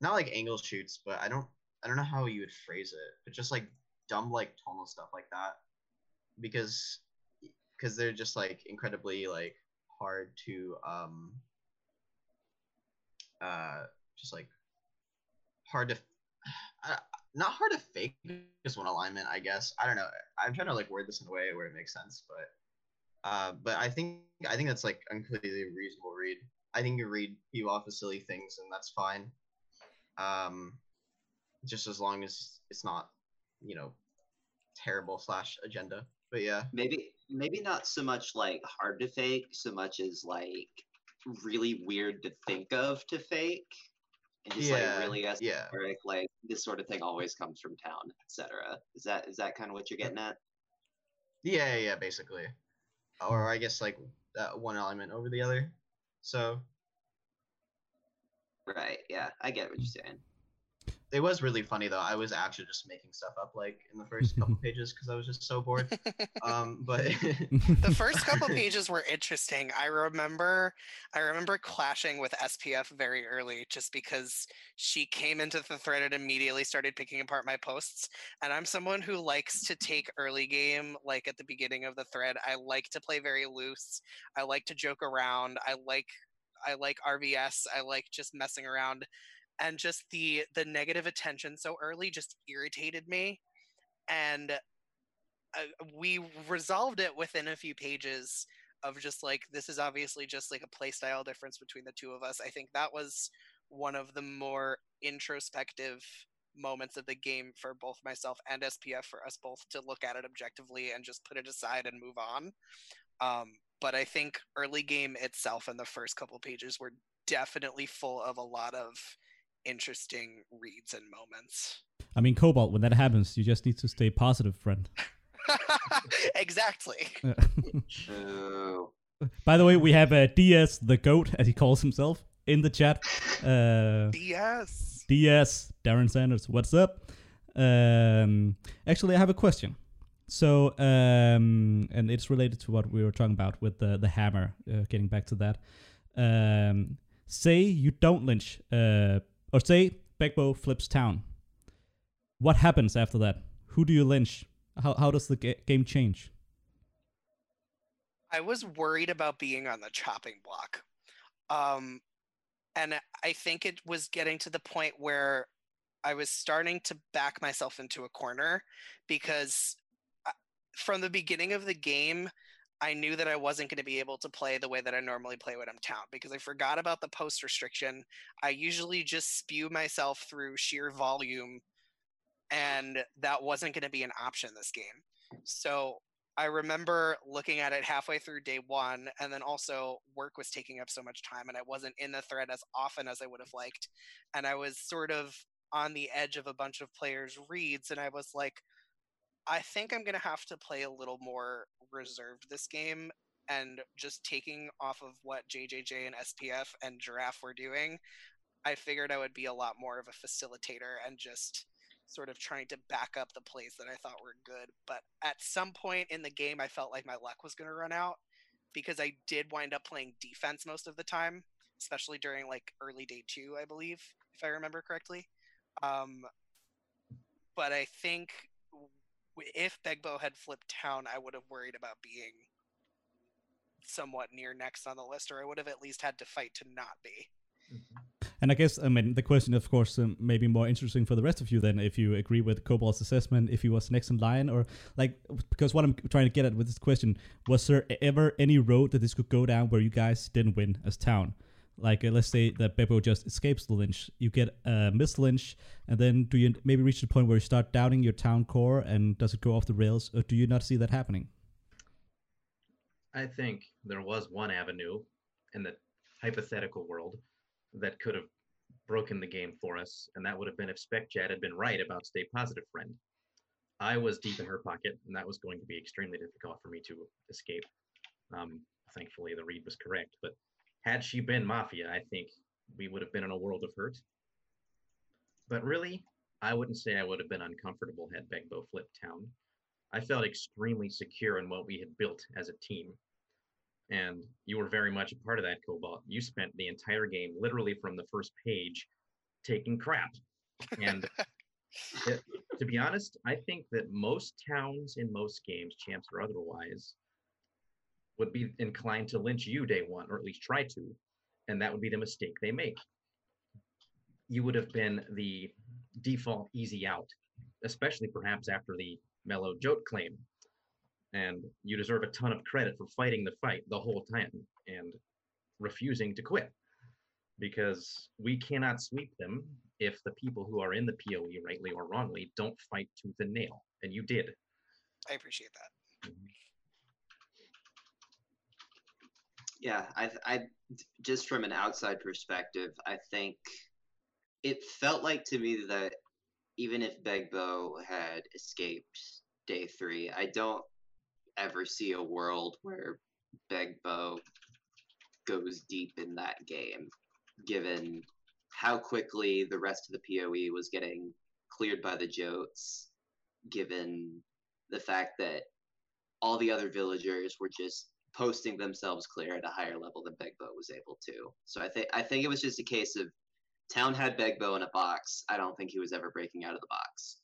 not like angle shoots, but I don't I don't know how you would phrase it, but just like dumb like tonal stuff like that. Because because they're just like incredibly like hard to um uh just like hard to uh, not hard to fake is one alignment i guess. I don't know. I'm trying to like word this in a way where it makes sense but uh but i think i think that's like a completely reasonable read i think you read you off of silly things and that's fine um just as long as it's not you know terrible slash agenda but yeah Maybe maybe not so much like hard to fake, so much as like really weird to think of to fake. And just yeah like really yeah esoteric, like this sort of thing always comes from town, etc. Is that is that kind of what you're getting at? Yeah, yeah, basically. Or I guess like that one element over the other. So Right, yeah, I get what you're saying. It was really funny though. I was actually just making stuff up like in the first couple pages because I was just so bored. Um, but the first couple pages were interesting. I remember I remember clashing with SPF very early just because she came into the thread and immediately started picking apart my posts. And I'm someone who likes to take early game like at the beginning of the thread. I like to play very loose. I like to joke around. I like I like RVS. I like just messing around. And just the the negative attention so early just irritated me. And uh, we resolved it within a few pages of just like this is obviously just like a play style difference between the two of us. I think that was one of the more introspective moments of the game for both myself and SPF for us both to look at it objectively and just put it aside and move on. Um, but I think early game itself and the first couple pages were definitely full of a lot of interesting reads and moments. I mean, Cobalt, when that happens, you just need to stay positive, friend. exactly. By the way, we have uh, DS the Goat, as he calls himself, in the chat. Uh, DS. DS Darren Sanders, what's up? Um, actually, I have a question. So, um, and it's related to what we were talking about with the the hammer. Uh, getting back to that, um, say you don't lynch, uh, or say Begbo flips town. What happens after that? Who do you lynch? How how does the ga- game change? I was worried about being on the chopping block. Um, and I think it was getting to the point where I was starting to back myself into a corner because from the beginning of the game, I knew that I wasn't going to be able to play the way that I normally play when I'm town because I forgot about the post restriction. I usually just spew myself through sheer volume, and that wasn't going to be an option this game. So I remember looking at it halfway through day one, and then also work was taking up so much time, and I wasn't in the thread as often as I would have liked. And I was sort of on the edge of a bunch of players' reads, and I was like, I think I'm going to have to play a little more reserved this game. And just taking off of what JJJ and SPF and Giraffe were doing, I figured I would be a lot more of a facilitator and just sort of trying to back up the plays that I thought were good. But at some point in the game, I felt like my luck was going to run out because I did wind up playing defense most of the time, especially during like early day two, I believe, if I remember correctly. Um, but I think if Begbo had flipped town, I would have worried about being somewhat near next on the list, or I would have at least had to fight to not be. And I guess I mean the question, of course, um, maybe more interesting for the rest of you then, if you agree with Cobalt's assessment, if he was next in line, or like because what I'm trying to get at with this question was there ever any road that this could go down where you guys didn't win as town? Like uh, let's say that Begbo just escapes the lynch, you get a miss lynch, and then do you maybe reach the point where you start doubting your town core, and does it go off the rails, or do you not see that happening? I think there was one avenue in the hypothetical world that could have broken the game for us, and that would have been if SpecJad had been right about Stay Positive Friend. I was deep in her pocket, and that was going to be extremely difficult for me to escape. Um, thankfully, the read was correct, but had she been Mafia, I think we would have been in a world of hurt. But really, I wouldn't say I would have been uncomfortable had Begbo flipped town. I felt extremely secure in what we had built as a team. And you were very much a part of that, Cobalt. You spent the entire game, literally from the first page, taking crap. And it- to be honest, I think that most towns in most games, champs or otherwise, would be inclined to lynch you day one, or at least try to. And that would be the mistake they make. You would have been the default easy out, especially perhaps after the mellow joke claim. And you deserve a ton of credit for fighting the fight the whole time and refusing to quit. Because we cannot sweep them if the people who are in the PoE, rightly or wrongly, don't fight tooth and nail. And you did. I appreciate that. Mm-hmm. Yeah, I, I just from an outside perspective, I think it felt like to me that even if Begbo had escaped day three, I don't ever see a world where Begbo goes deep in that game, given how quickly the rest of the PoE was getting cleared by the Jotes, given the fact that all the other villagers were just posting themselves clear at a higher level than Begbo was able to. So I think I think it was just a case of Town had Begbo in a box. I don't think he was ever breaking out of the box.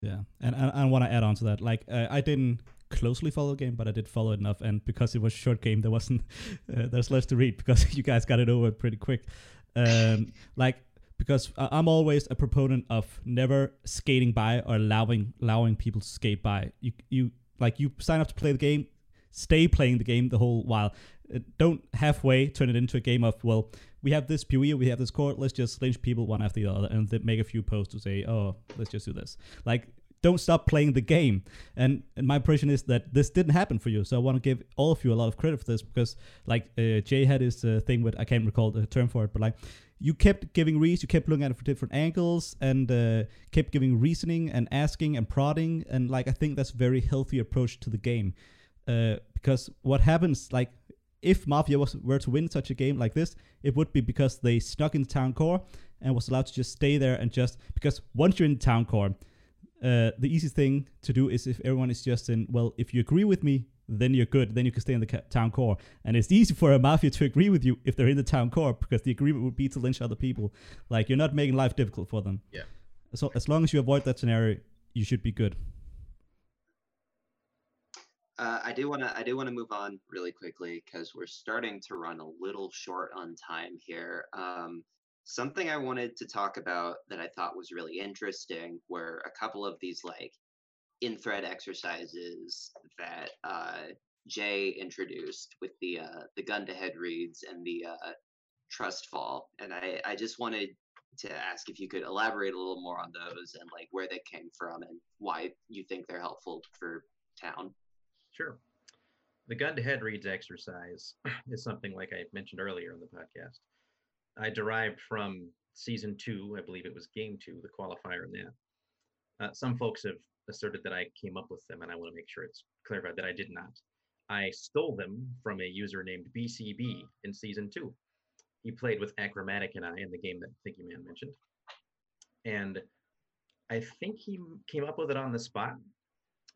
Yeah, and I, I want to add on to that. Like, uh, I didn't closely follow the game, but I did follow it enough. And because it was a short game, there wasn't uh, there's less to read because you guys got it over pretty quick. Um, like because I'm always a proponent of never skating by or allowing allowing people to skate by. You you like you sign up to play the game, stay playing the game the whole while. Uh, don't halfway turn it into a game of well, we have this PoE, we have this court, let's just lynch people one after the other, and make a few posts to say, oh, let's just do this. Like don't stop playing the game. And, and my impression is that this didn't happen for you. So I want to give all of you a lot of credit for this because, like, uh, Jay had his uh, thing with, I can't recall the term for it, but like, you kept giving reads, you kept looking at it from different angles, and uh, kept giving reasoning and asking and prodding, and like I think that's a very healthy approach to the game. Uh, because what happens, like if Mafia was were to win such a game like this, it would be because they snuck in town core and was allowed to just stay there and just because once you're in town core, uh, the easiest thing to do is if everyone is just in well, if you agree with me, then you're good. Then you can stay in the ca- town core, and it's easy for a mafia to agree with you if they're in the town core because the agreement would be to lynch other people. Like you're not making life difficult for them. Yeah. So as long as you avoid that scenario, you should be good. Uh, I do want to I do want to move on really quickly because we're starting to run a little short on time here. Um, something I wanted to talk about that I thought was really interesting were a couple of these like in thread exercises that uh, Jay introduced with the uh, the gun to head reads and the uh, trust fall, and I I just wanted to ask if you could elaborate a little more on those and like where they came from and why you think they're helpful for town. Sure. The gun to head reads exercise is something like I mentioned earlier in the podcast. I derived from season two, I believe it was game two, the qualifier in that. Uh, some folks have asserted that I came up with them, and I want to make sure it's clarified that I did not. I stole them from a user named BCB in season two. He played with Achromatic and I in the game that Thinky Man mentioned. And I think he came up with it on the spot.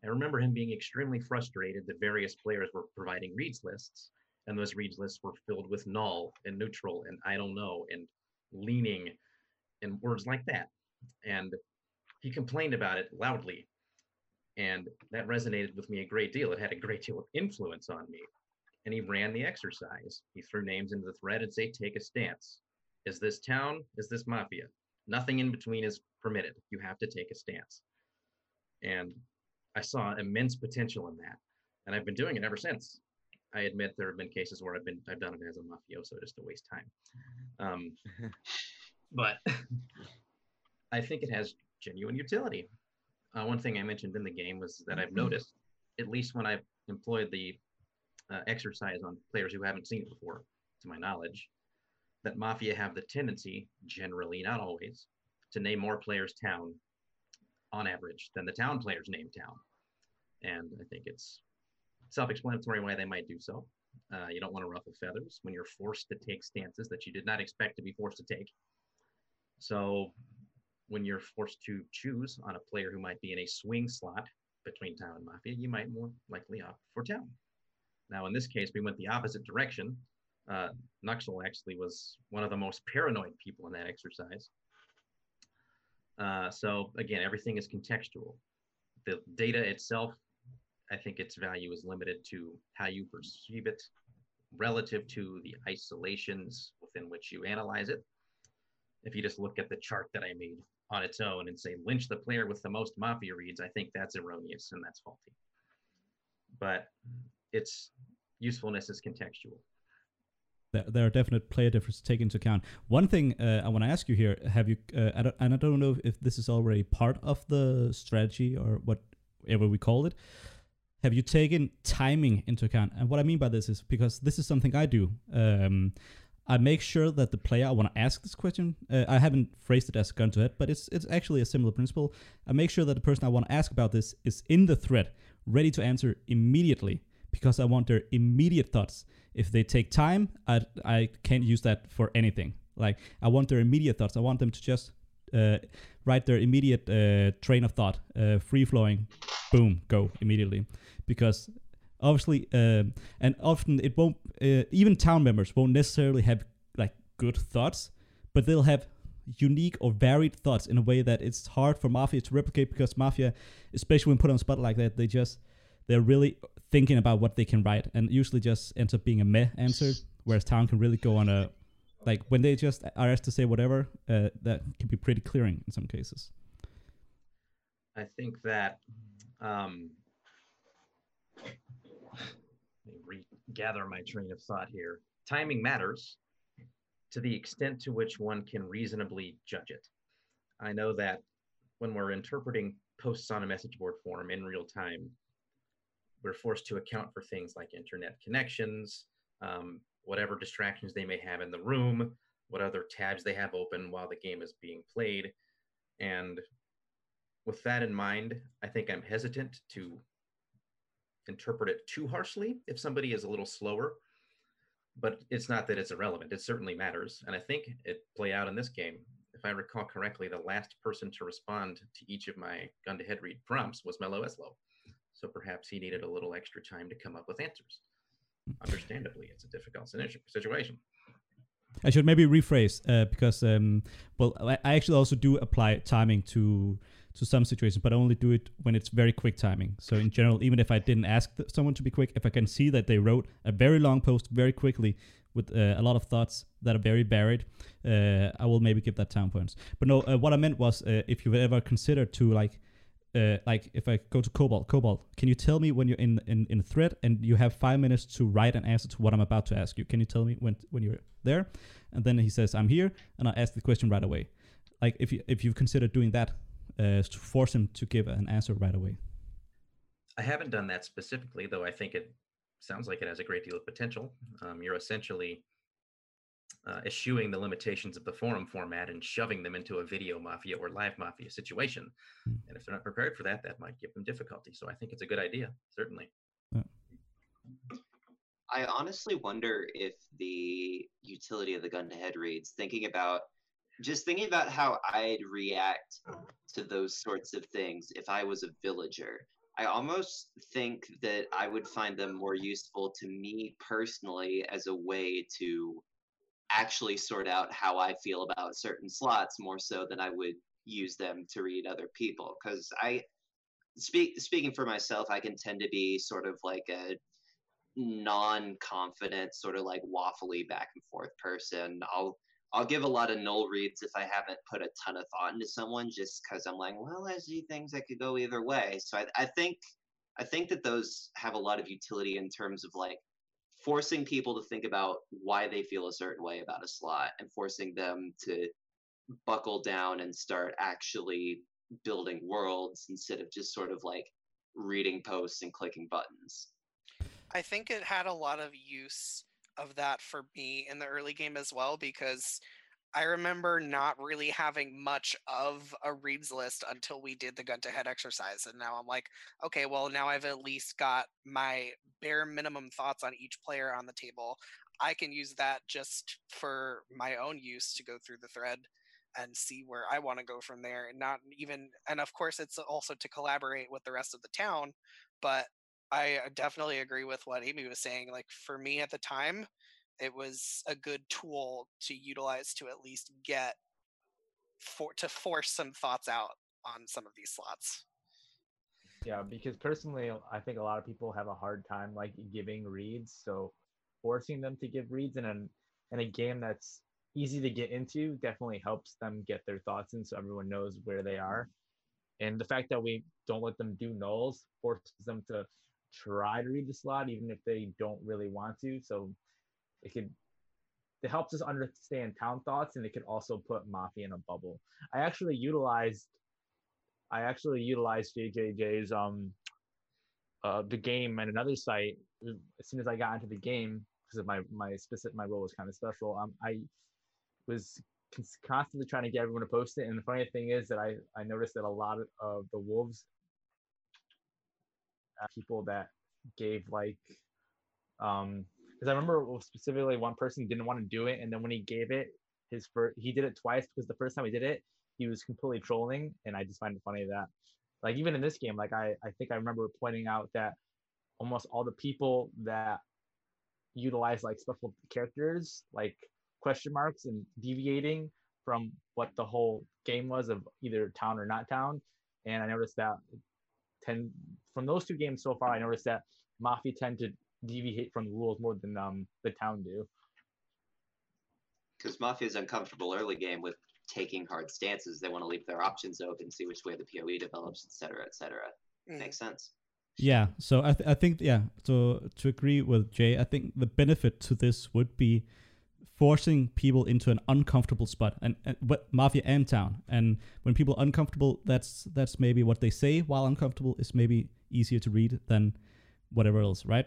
I remember him being extremely frustrated that various players were providing reads lists, and those reads lists were filled with null and neutral and I don't know and leaning and words like that. And he complained about it loudly. And that resonated with me a great deal. It had a great deal of influence on me. And he ran the exercise. He threw names into the thread and say, take a stance. Is this town? Is this mafia? Nothing in between is permitted. You have to take a stance. And I saw immense potential in that. And I've been doing it ever since. I admit there have been cases where I've been I've done it as a mafioso just to waste time. Um, but I think it has genuine utility. Uh, one thing I mentioned in the game was that I've noticed, at least when I've employed the uh, exercise on players who haven't seen it before, to my knowledge, that Mafia have the tendency, generally, not always, to name more players town on average than the town players name town. And I think it's self explanatory why they might do so. Uh, you don't want to ruffle feathers when you're forced to take stances that you did not expect to be forced to take. So when you're forced to choose on a player who might be in a swing slot between town and mafia, you might more likely opt for town. Now, in this case, we went the opposite direction. Uh, Nuxel actually was one of the most paranoid people in that exercise. Uh, so again, everything is contextual. The data itself, I think its value is limited to how you perceive it relative to the isolations within which you analyze it. If you just look at the chart that I made on its own and say lynch the player with the most mafia reads, I think that's erroneous and that's faulty. But its usefulness is contextual. There, are definite player differences to take into account. One thing uh, I want to ask you here: Have you? Uh, I don't, and I don't know if this is already part of the strategy or whatever we call it. Have you taken timing into account? And what I mean by this is because this is something I do. Um, I make sure that the player I want to ask this question. Uh, I haven't phrased it as gun to head, but it's it's actually a similar principle. I make sure that the person I want to ask about this is in the thread, ready to answer immediately, because I want their immediate thoughts. If they take time, I I can't use that for anything. Like I want their immediate thoughts. I want them to just uh, write their immediate uh, train of thought, uh, free flowing, boom, go immediately, because obviously um, and often it won't uh, even town members won't necessarily have like good thoughts but they'll have unique or varied thoughts in a way that it's hard for mafia to replicate because mafia especially when put on spot like that they just they're really thinking about what they can write and usually just ends up being a meh answer whereas town can really go on a like when they just are asked to say whatever uh, that can be pretty clearing in some cases I think that um, regather my train of thought here. Timing matters to the extent to which one can reasonably judge it. I know that when we're interpreting posts on a message board form in real time, we're forced to account for things like internet connections, um, whatever distractions they may have in the room, what other tabs they have open while the game is being played. And with that in mind, I think I'm hesitant to interpret it too harshly if somebody is a little slower. But it's not that it's irrelevant. It certainly matters. And I think it play out in this game. If I recall correctly, the last person to respond to each of my gun to head read prompts was Mello Eslo. So perhaps he needed a little extra time to come up with answers. Understandably, it's a difficult situation. I should maybe rephrase uh, because, um, well, I actually also do apply timing to to some situations, but I only do it when it's very quick timing. So in general, even if I didn't ask someone to be quick, if I can see that they wrote a very long post very quickly with uh, a lot of thoughts that are very buried, uh, I will maybe give that time points. But no, uh, what I meant was uh, if you've ever considered to like. Uh, like if I go to Cobalt, Cobalt, can you tell me when you're in, in in a thread and you have five minutes to write an answer to what I'm about to ask you? Can you tell me when when you're there? And then he says, "I'm here," and I ask the question right away. Like if you if you've considered doing that, uh, to force him to give an answer right away. I haven't done that specifically, though. I think it sounds like it has a great deal of potential. Um, you're essentially uh, eschewing the limitations of the forum format and shoving them into a video mafia or live mafia situation. Mm. And if they're not prepared for that, that might give them difficulty. So I think it's a good idea, certainly. Yeah. I honestly wonder if the utility of the gun to head reads, thinking about just thinking about how I'd react to those sorts of things if I was a villager. I almost think that I would find them more useful to me personally as a way to actually sort out how I feel about certain slots more so than I would use them to read other people. Because I speak speaking for myself, I can tend to be sort of like a non-confident, sort of like waffly back and forth person. I'll I'll give a lot of null reads if I haven't put a ton of thought into someone, just because I'm like, well, I see things that could go either way. So I, I think I think that those have a lot of utility in terms of like forcing people to think about why they feel a certain way about a slot and forcing them to buckle down and start actually building worlds instead of just sort of like reading posts and clicking buttons. I think it had a lot of use of that for me in the early game as well because I remember not really having much of a reads list until we did the gun to head exercise. And now I'm like, okay, well, now I've at least got my bare minimum thoughts on each player on the table. I can use that just for my own use to go through the thread and see where I want to go from there. And not even, and of course, it's also to collaborate with the rest of the town. But I uh, definitely agree with what Amy was saying. Like for me at the time, it was a good tool to utilize to at least get for to force some thoughts out on some of these slots. Yeah, because personally, I think a lot of people have a hard time like giving reads. So forcing them to give reads in an in a game that's easy to get into definitely helps them get their thoughts in, so everyone knows where they are. And the fact that we don't let them do nulls forces them to try to read the slot even if they don't really want to. So it could it helps us understand town thoughts and it could also put Mafia in a bubble. I actually utilized I actually utilized JJJ's um uh the game and another site as soon as I got into the game because of my my specific my role was kind of special. Um I was constantly trying to get everyone to post it and the funny thing is that I I noticed that a lot of, of the wolves uh, people that gave like um because I remember specifically one person didn't want to do it, and then when he gave it, his first he did it twice because the first time he did it, he was completely trolling, and I just find it funny that, like even in this game, like I I think I remember pointing out that almost all the people that utilize like special characters like question marks and deviating from what the whole game was of either town or not town, and I noticed that ten from those two games so far, I noticed that Mafia tend to deviate from the rules more than um, the town do. Because Mafia's uncomfortable early game with taking hard stances. They want to leave their options open, see which way the POE develops, et cetera, et cetera. Mm. Makes sense. Yeah, so I, th- I think yeah. So to agree with Jay, I think the benefit to this would be forcing people into an uncomfortable spot, and, and what mafia and town. And when people are uncomfortable, that's that's maybe what they say. While uncomfortable is maybe easier to read than whatever else, right?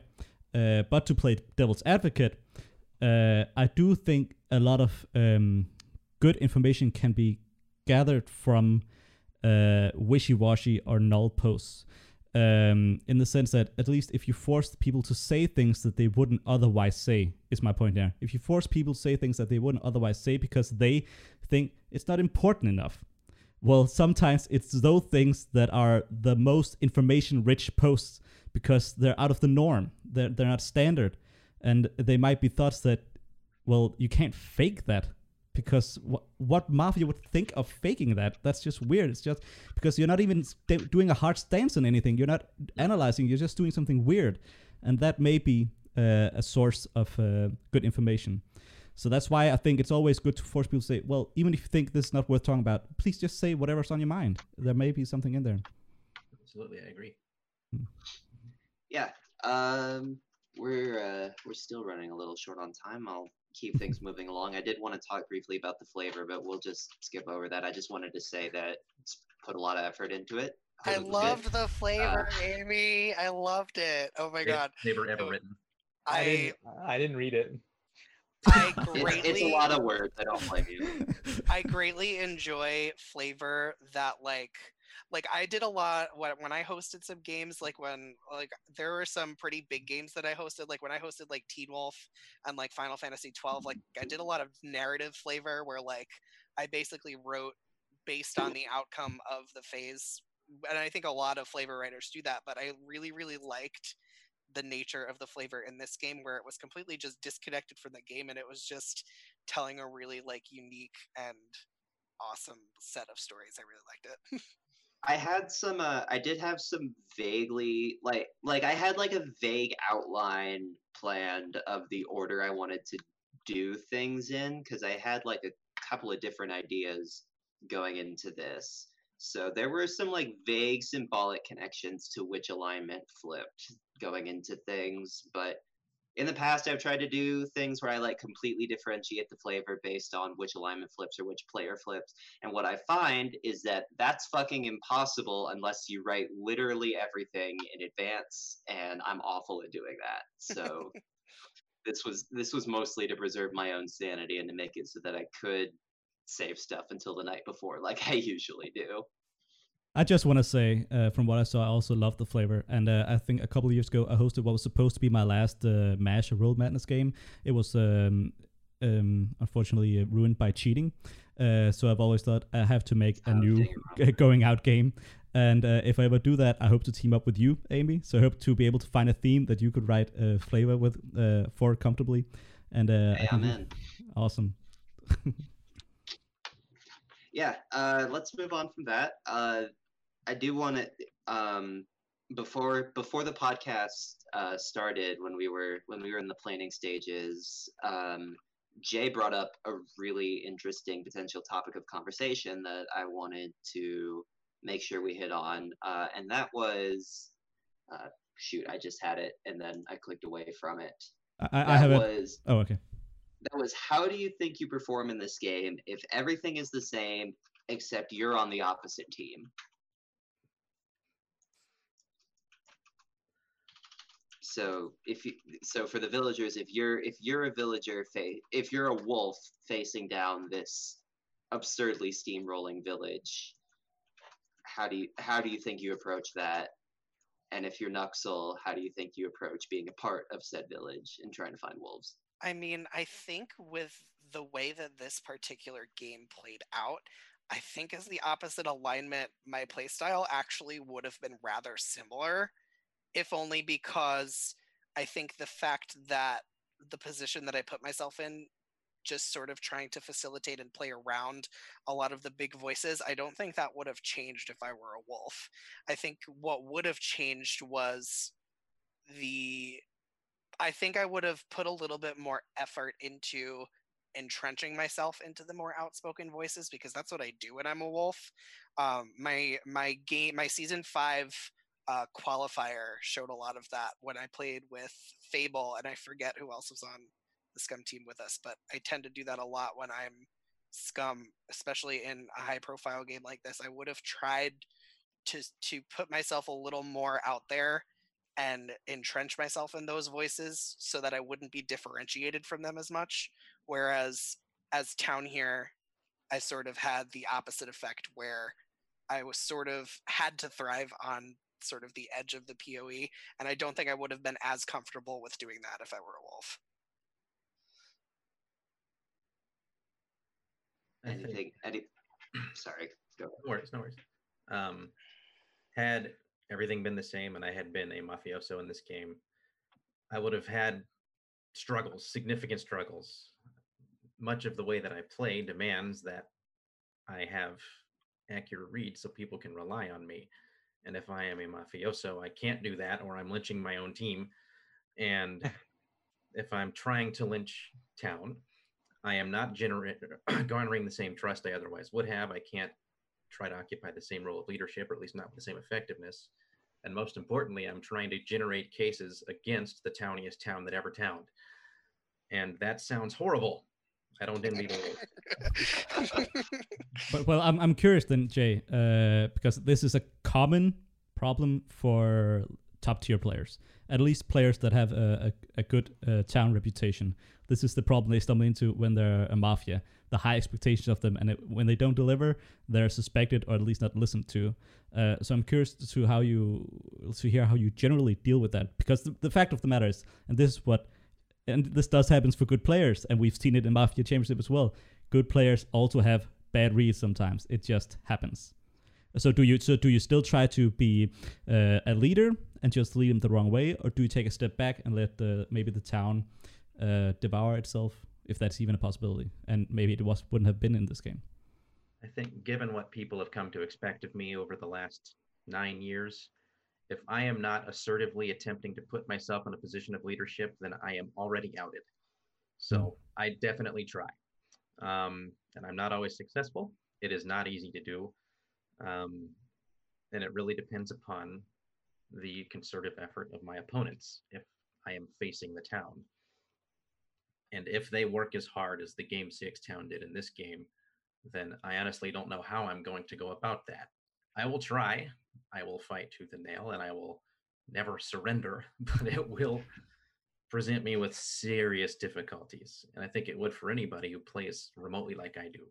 Uh, but to play devil's advocate, uh, I do think a lot of um, good information can be gathered from uh, wishy-washy or null posts. Um, in the sense that at least if you force people to say things that they wouldn't otherwise say, is my point there. If you force people to say things that they wouldn't otherwise say because they think it's not important enough, well, sometimes it's those things that are the most information-rich posts because they're out of the norm. They're they're not standard, and they might be thoughts that, well, you can't fake that because what what mafia would think of faking that? That's just weird. It's just because you're not even st- doing a hard stance on anything. You're not analyzing. You're just doing something weird, and that may be uh, a source of uh, good information. So that's why I think it's always good to force people to say, well, even if you think this is not worth talking about, please just say whatever's on your mind. There may be something in there. Absolutely, I agree. Yeah. Um, we're uh, we're still running a little short on time. I'll keep things moving along. I did want to talk briefly about the flavor, but we'll just skip over that. I just wanted to say that it's put a lot of effort into it. I It good. loved the flavor, Amy. I loved it. Oh my god. Never ever written. I I didn't, I didn't read it. I It's, greatly it's a lot of words. I don't blame you. I greatly enjoy flavor that like like I did a lot when when I hosted some games like when like there were some pretty big games that I hosted like when I hosted like Teen Wolf and like Final Fantasy 12 like I did a lot of narrative flavor where like I basically wrote based on the outcome of the phase and I think a lot of flavor writers do that but I really really liked the nature of the flavor in this game where it was completely just disconnected from the game and it was just telling a really like unique and awesome set of stories. I really liked it. I had some uh I did have some vaguely like like I had like a vague outline planned of the order I wanted to do things in because I had like a couple of different ideas going into this. So there were some like vague symbolic connections to which alignment flipped going into things, but in the past I've tried to do things where I like completely differentiate the flavor based on which alignment flips or which player flips. And what I find is that that's fucking impossible unless you write literally everything in advance, and I'm awful at doing that. So this was this was mostly to preserve my own sanity and to make it so that I could save stuff until the night before, like I usually do. I just want to say, uh, from what I saw, I also love the flavor. And uh, I think a couple of years ago, I hosted what was supposed to be my last uh, MASH Roll Madness game. It was um, um, unfortunately uh, ruined by cheating. Uh, so I've always thought I have to make a Oh, new going out game. And uh, if I ever do that, I hope to team up with you, Amy. So I hope to be able to find a theme that you could write a flavor with uh, for comfortably. And uh, I Hey, think in. awesome. yeah uh let's move on from that uh i do want to um before before the podcast uh started when we were when we were in the planning stages um jay brought up a really interesting potential topic of conversation that i wanted to make sure we hit on uh and that was uh shoot i just had it and then i clicked away from it I, I- that have a. Oh, okay. that was how do you think you perform in this game if everything is the same except you're on the opposite team so if you so for the villagers if you're if you're a villager fa- if you're a wolf facing down this absurdly steamrolling village how do you how do you think you approach that? And if you're Nuxel, how do you think you approach being a part of said village and trying to find wolves? I mean, I think with the way that this particular game played out, I think as the opposite alignment, my playstyle actually would have been rather similar, if only because I think the fact that the position that I put myself in, just sort of trying to facilitate and play around a lot of the big voices, I don't think that would have changed if I were a wolf. I think what would have changed was the I think I would have put a little bit more effort into entrenching myself into the more outspoken voices because that's what I do when I'm a wolf. Um, my my game my season five uh, qualifier showed a lot of that when I played with Fable and I forget who else was on the Scum team with us, but I tend to do that a lot when I'm Scum, especially in a high profile game like this. I would have tried to to put myself a little more out there and entrench myself in those voices so that I wouldn't be differentiated from them as much. Whereas as town here, I sort of had the opposite effect where I was sort of had to thrive on sort of the edge of the PoE, and I don't think I would have been as comfortable with doing that if I were a wolf. Anything? Any? Sorry. Go. No worries, no worries. Um, had everything been the same and I had been a mafioso in this game, I would have had struggles, significant struggles. Much of the way that I play demands that I have accurate reads so people can rely on me. And if I am a mafioso, I can't do that, or I'm lynching my own team. And if I'm trying to lynch town, I am not garnering the same trust I otherwise would have. I can't try to occupy the same role of leadership, or at least not with the same effectiveness. And most importantly, I'm trying to generate cases against the towniest town that ever towned. And that sounds horrible. I don't envy the. But well, I'm I'm curious then, Jay, uh, because this is a common problem for top tier players, at least players that have a a, a good uh, town reputation. This is the problem they stumble into when they're a mafia. The high expectations of them, and it, when they don't deliver, they're suspected or at least not listened to. Uh, so I'm curious to how you to hear how you generally deal with that, because the, the fact of the matter is, and this is what and this does happens for good players, and we've seen it in Mafia Championship as well. Good players also have bad reads sometimes. It just happens. So do you so do you still try to be uh, a leader and just lead them the wrong way, or do you take a step back and let the maybe the town uh, devour itself, if that's even a possibility? And maybe it was wouldn't have been in this game. I think, given what people have come to expect of me over the last nine years, if I am not assertively attempting to put myself in a position of leadership, then I am already outed. So I definitely try. Um, and I'm not always successful. It is not easy to do. Um, and it really depends upon the concerted effort of my opponents if I am facing the town. And if they work as hard as the Game 6 town did in this game, then I honestly don't know how I'm going to go about that. I will try. I will fight tooth and nail, and I will never surrender, but it will present me with serious difficulties. And I think it would for anybody who plays remotely like I do,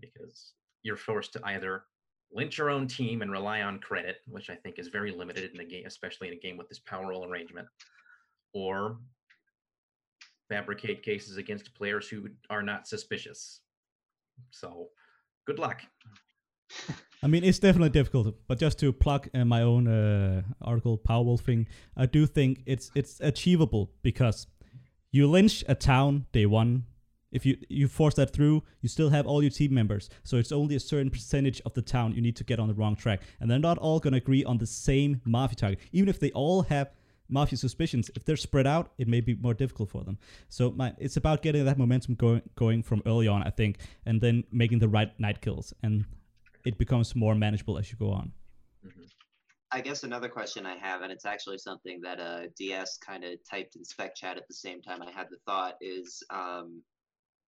because you're forced to either lynch your own team and rely on credit, which I think is very limited in a game, especially in a game with this power role arrangement, or fabricate cases against players who are not suspicious. So, good luck. I mean, it's definitely difficult, but just to plug uh, my own uh, article, Powerwolfing, I do think it's it's achievable because you lynch a town day one. If you you force that through, you still have all your team members. So it's only a certain percentage of the town you need to get on the wrong track, and they're not all gonna agree on the same mafia target. Even if they all have mafia suspicions, if they're spread out, it may be more difficult for them. So my, it's about getting that momentum going going from early on, I think, and then making the right night kills and it becomes more manageable as you go on. Mhm. I guess another question I have, and it's actually something that uh, DS kind of typed in spec chat at the same time I had the thought, is um,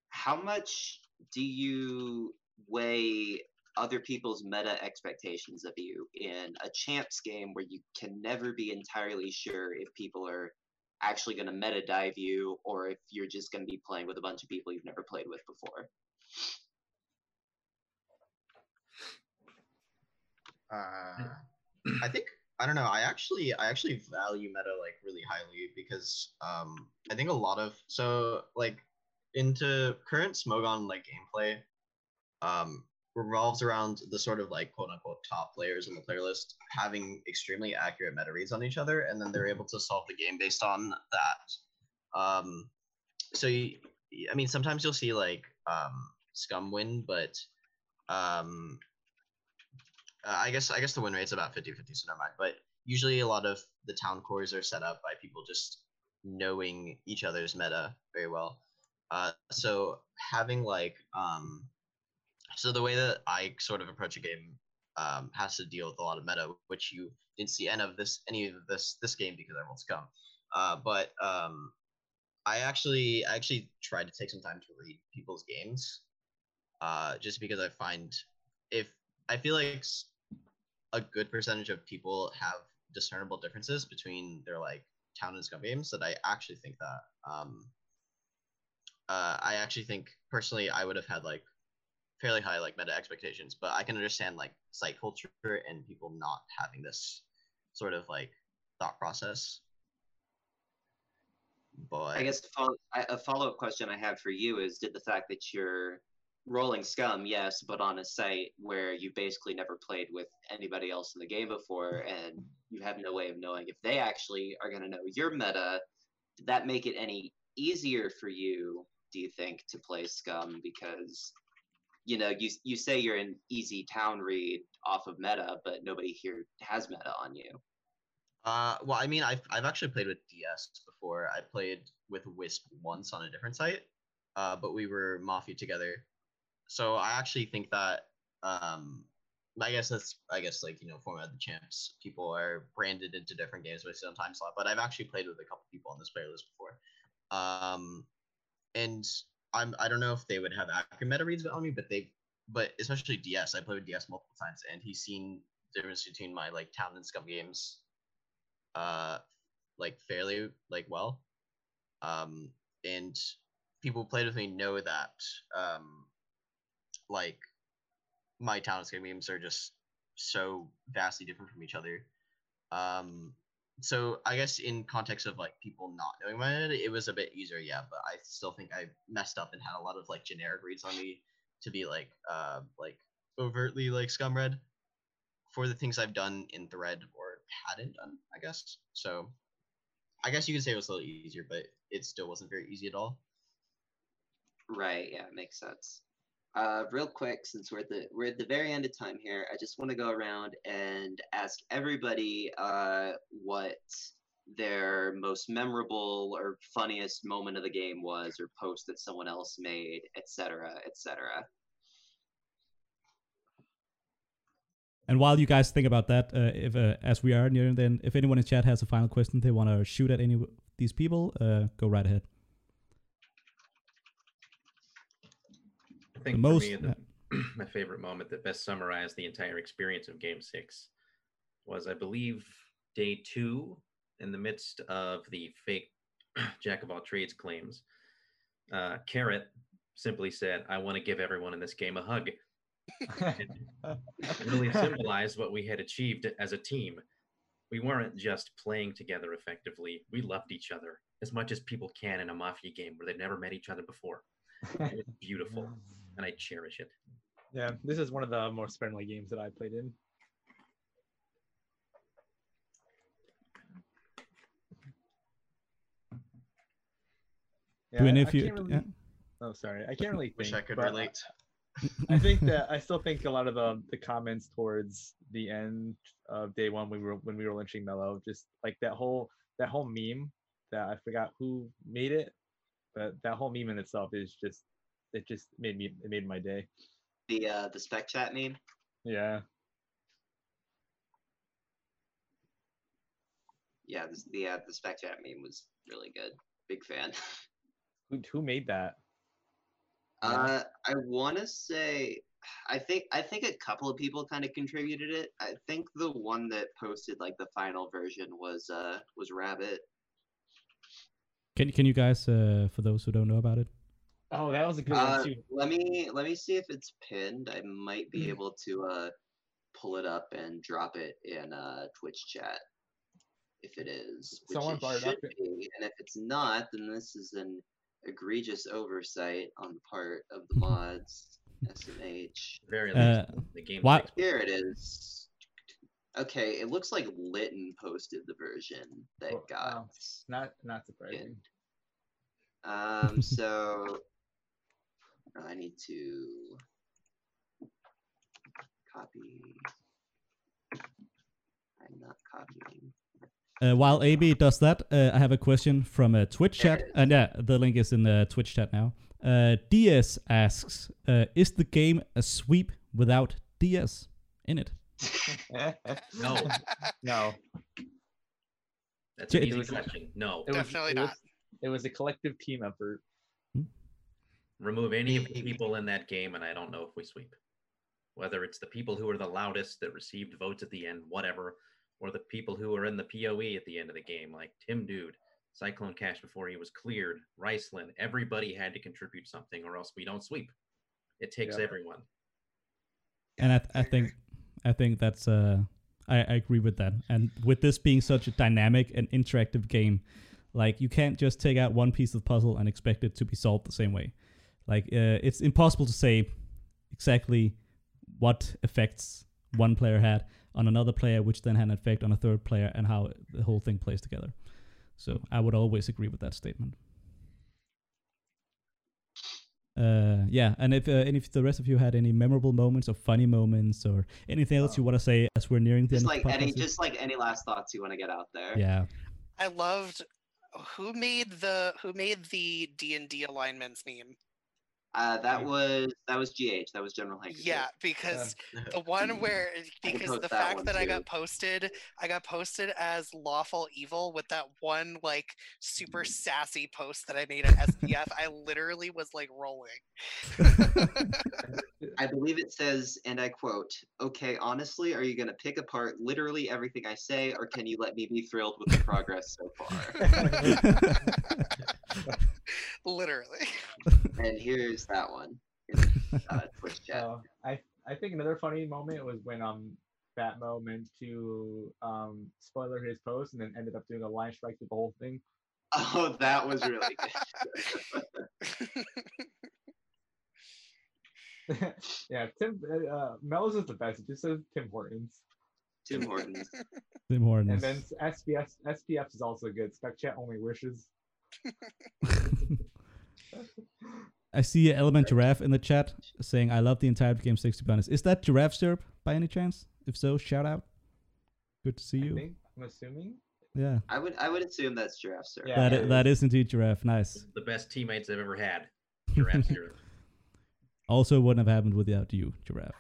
how much do you weigh other people's meta expectations of you in a champs game where you can never be entirely sure if people are actually going to meta dive you or if you're just going to be playing with a bunch of people you've never played with before? Uh, I think I don't know. I actually I actually value meta like really highly because um I think a lot of so like into current Smogon like gameplay um revolves around the sort of like quote unquote top players in the player list having extremely accurate meta reads on each other and then they're able to solve the game based on that. Um so you, I mean sometimes you'll see like um scum win but um uh, I guess I guess the win rate's about 50-50, so never mind. But usually a lot of the town cores are set up by people just knowing each other's meta very well. Uh, so having like um, so the way that I sort of approach a game um, has to deal with a lot of meta, which you didn't see any of this any of this this game because everyone's come. Uh, but um, I actually I actually tried to take some time to read people's games, uh, just because I find if I feel like a good percentage of people have discernible differences between their like town and scum games that I actually think that um uh I actually think personally I would have had like fairly high like meta expectations, but I can understand like site culture and people not having this sort of like thought process. But I guess a follow- follow-up question I have for you is: Did the fact that you're rolling scum, yes, but on a site where you basically never played with anybody else in the game before, and you have no way of knowing if they actually are going to know your meta, did that make it any easier for you? Do you think to play scum because you know you you say you're an easy town read off of meta, but nobody here has meta on you. Uh, well, I mean, I've I've actually played with DS before. I played with Wisp once on a different site, uh, but we were Mafia together. So I actually think that um, I guess that's I guess like you know format the champs. People are branded into different games based on time slot, but I've actually played with a couple people on this player list before. Um, and I'm I don't know if they would have accurate meta reads on me, but they but especially DS. I played with DS multiple times, and he's seen the difference between my like town and scum games uh like fairly like well um and people who played with me know that um like my town and scum games are just so vastly different from each other um so i guess in context of like people not knowing my it, it was a bit easier yeah but i still think i messed up and had a lot of like generic reads on me to be like uh like overtly like scum red for the things i've done in thread or hadn't done, I guess. So I guess you could say it was a little easier, but it still wasn't very easy at all. Right. Yeah, it makes sense. Uh, real quick, since we're at the we're at the very end of time here, I just want to go around and ask everybody uh, what their most memorable or funniest moment of the game was, or post that someone else made, etc., etc. And while you guys think about that, uh, if uh, as we are nearing then, if anyone in chat has a final question they want to shoot at any of these people, uh, go right ahead. Think The for most- me, the, my favorite moment that best summarized the entire experience of Game Six was, I believe, day two, in the midst of the fake Jack of all trades claims. Uh, Carrot simply said, "I want to give everyone in this game a hug." It really symbolized what we had achieved as a team. We weren't just playing together effectively; we loved each other as much as people can in a mafia game where they've never met each other before. It was beautiful, and I cherish it. Yeah, this is one of the most friendly games that I played in. Do any I- of you? can't really- yeah. Oh, sorry. I can't really think. Wish I could relate. I think that I still think a lot of the the comments towards the end of day one when we were when we were lynching Mello, just like that whole that whole meme that I forgot who made it, but that whole meme in itself is just it just made me it made my day. The uh, the spec chat meme. Yeah. Yeah, this, the uh, the spec chat meme was really good. Big fan. Who who made that? Uh, I want to say, I think I think a couple of people kind of contributed it. I think the one that posted like the final version was uh was Rabbit. Can can you guys, uh, for those who don't know about it, Oh, that was a good Uh, one too. let me let me see if it's pinned. I might Hmm. be able to uh pull it up and drop it in uh Twitch chat if it is. Which Someone it brought it should up. be. And if it's not, then this is an egregious oversight on the part of the mods. SMH. Very Uh, least, the game. why- six- Here it is. Okay, it looks like Litton posted the version that Oh, got. wow. Not not surprising. Um, so I need to copy. I'm not copying. uh, while AB does that, uh, I have a question from a Twitch There chat, and yeah, the link is in the Twitch chat now. Uh, DS asks, uh, "Is the game a sweep without DS in it?" No, no. that's an easy question. No, It was, Definitely it not. Was, it was a collective team effort. Remove any of the people in that game, and I don't know if we sweep. Whether it's the people who are the loudest that received votes at the end, whatever, or the people who are in the PoE at the end of the game, like Tim Dude, Cyclone Cash before he was cleared, Riesland. Everybody had to contribute something, or else we don't sweep. It takes Yeah. everyone. and I, th- I think I think that's uh I, I agree with that. And with this being such a dynamic and interactive game, like you can't just take out one piece of puzzle and expect it to be solved the same way. Like uh, it's impossible to say exactly what effects one player had on another player, which then had an effect on a third player, and how the whole thing plays together. So I would always agree with that statement. Uh, yeah, and if uh, and if the rest of you had any memorable moments or funny moments or anything else you want to say as we're nearing the Just end like of the any, just like any last thoughts you want to get out there. yeah, I loved who made the who made the D and D alignments meme. Uh, that was that was GH. That was General Handkerchief. Yeah, because the one where because the fact one that I got posted, I got posted as lawful evil with that one like super sassy post that I made at SPF. I literally was like rolling. I believe it says, and I quote, "Okay, honestly, are you going to pick apart literally everything I say, or can you let me be thrilled with the progress so far?" literally. and here's that one. Uh, Twitch chat. Uh, I I think another funny moment was when um Batmo meant to um spoiler his post and then ended up doing a line strike through the whole thing. Oh, that was really good. yeah, Tim uh, uh, Mel's is the best. It just says Tim Hortons. Tim Hortons. Tim Hortons. And then SPF SPF is also good. Spec chat only wishes. I see Element Giraffe in the chat saying, "I love the entire game six to be honest." Is that Giraffe Syrup by any chance? If so, shout out. Good to see I you. think I'm assuming. Yeah, I would I would assume that's giraffe sir. Yeah. that i- that is indeed Giraffe. Nice. The best teammates I've ever had. Giraffe Zero. Also, wouldn't have happened without you, Giraffe.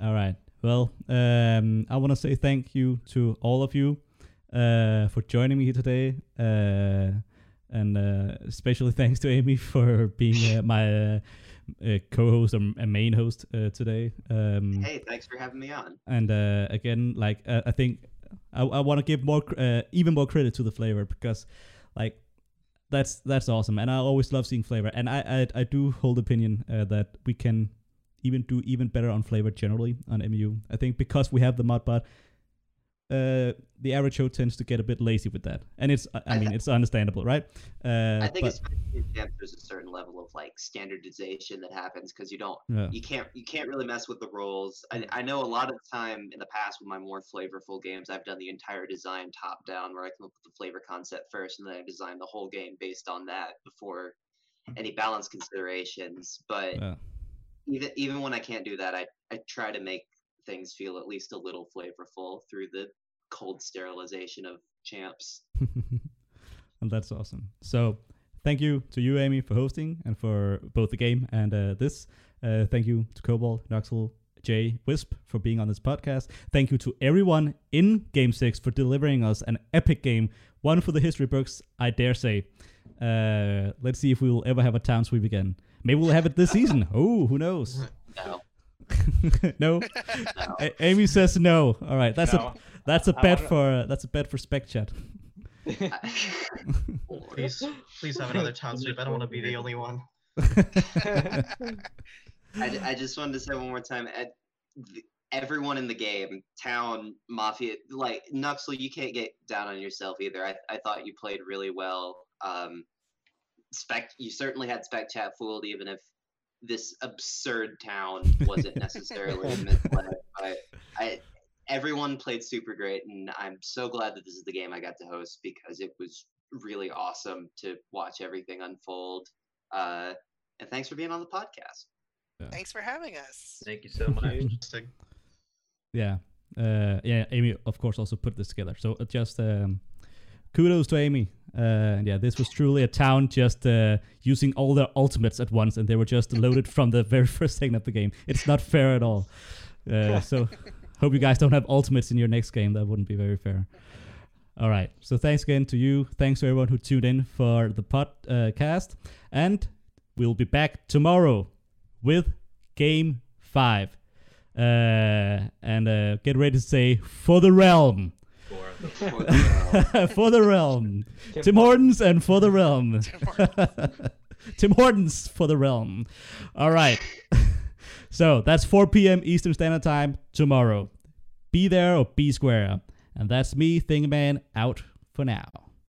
All right. Well, um, I want to say thank you to all of you uh, for joining me here today, uh, and uh, especially thanks to Amy for being uh, my uh, uh, co-host or uh, main host uh, today. Um, Hey, thanks for having me on. and uh, again like i think i, I want to give more uh, even more credit to the flavor because like that's that's awesome and i always love seeing flavor and i i, I do hold the opinion uh, that we can even do even better on flavor generally on mu i think because we have the mod modbot uh the average show tends to get a bit lazy with that and it's i, I mean it's understandable right uh I think but, especially there's a certain level of like standardization that happens because you don't yeah. you can't you can't really mess with the roles. I, I know a lot of the time in the past with my more flavorful games, I've done the entire design top down where I come up with the flavor concept first and then I design the whole game based on that before any balance considerations. But yeah. even even when I can't do that, I, I try to make things feel at least a little flavorful through the cold sterilization of champs. and that's awesome. So thank you to you, Amy, for hosting and for both the game and uh, this. Uh, thank you to Cobalt, Nuxel, Jay, Wisp for being on this podcast. Thank you to everyone in Game 6 for delivering us an epic game, one for the history books, I dare say. Uh, let's see if we will ever have a town sweep again. Maybe we'll have it this season. Oh, who knows? No, no. no. A- Amy says no. All right, that's a that's a I bet wanna- for uh, that's a bet for spec chat. Please, please have another town sweep. I don't want to be the only one. I, ju- I just wanted to say one more time, Ed, th- everyone in the game, town, mafia, like Nuxel, you can't get down on yourself either. I, I thought you played really well. Um, spec, you certainly had spec chat fooled, even if this absurd town wasn't necessarily misled. But I, everyone played super great, and I'm so glad that this is the game I got to host because it was really awesome to watch everything unfold. Uh, and thanks for being on the podcast. Thanks for having us. Thank you so much. Interesting. Yeah. Uh, yeah, Amy, of course, also put this together. So uh, just um, kudos to Amy. Uh, yeah, this was truly a town just uh, using all their ultimates at once, and they were just loaded from the very first second of the game. It's not fair at all. Uh, so hope you guys don't have ultimates in your next game. That wouldn't be very fair. All right. So thanks again to you. Thanks to everyone who tuned in for the podcast. And we'll be back tomorrow with Game 5. Uh, and uh, get ready to say for the realm, For the- For for the realm, Tim Hortons and for the realm, Tim Hortons for the realm. All right. so that's 4 p.m. Eastern Standard Time tomorrow. Be there or be square. And that's me, Thingman, out for now.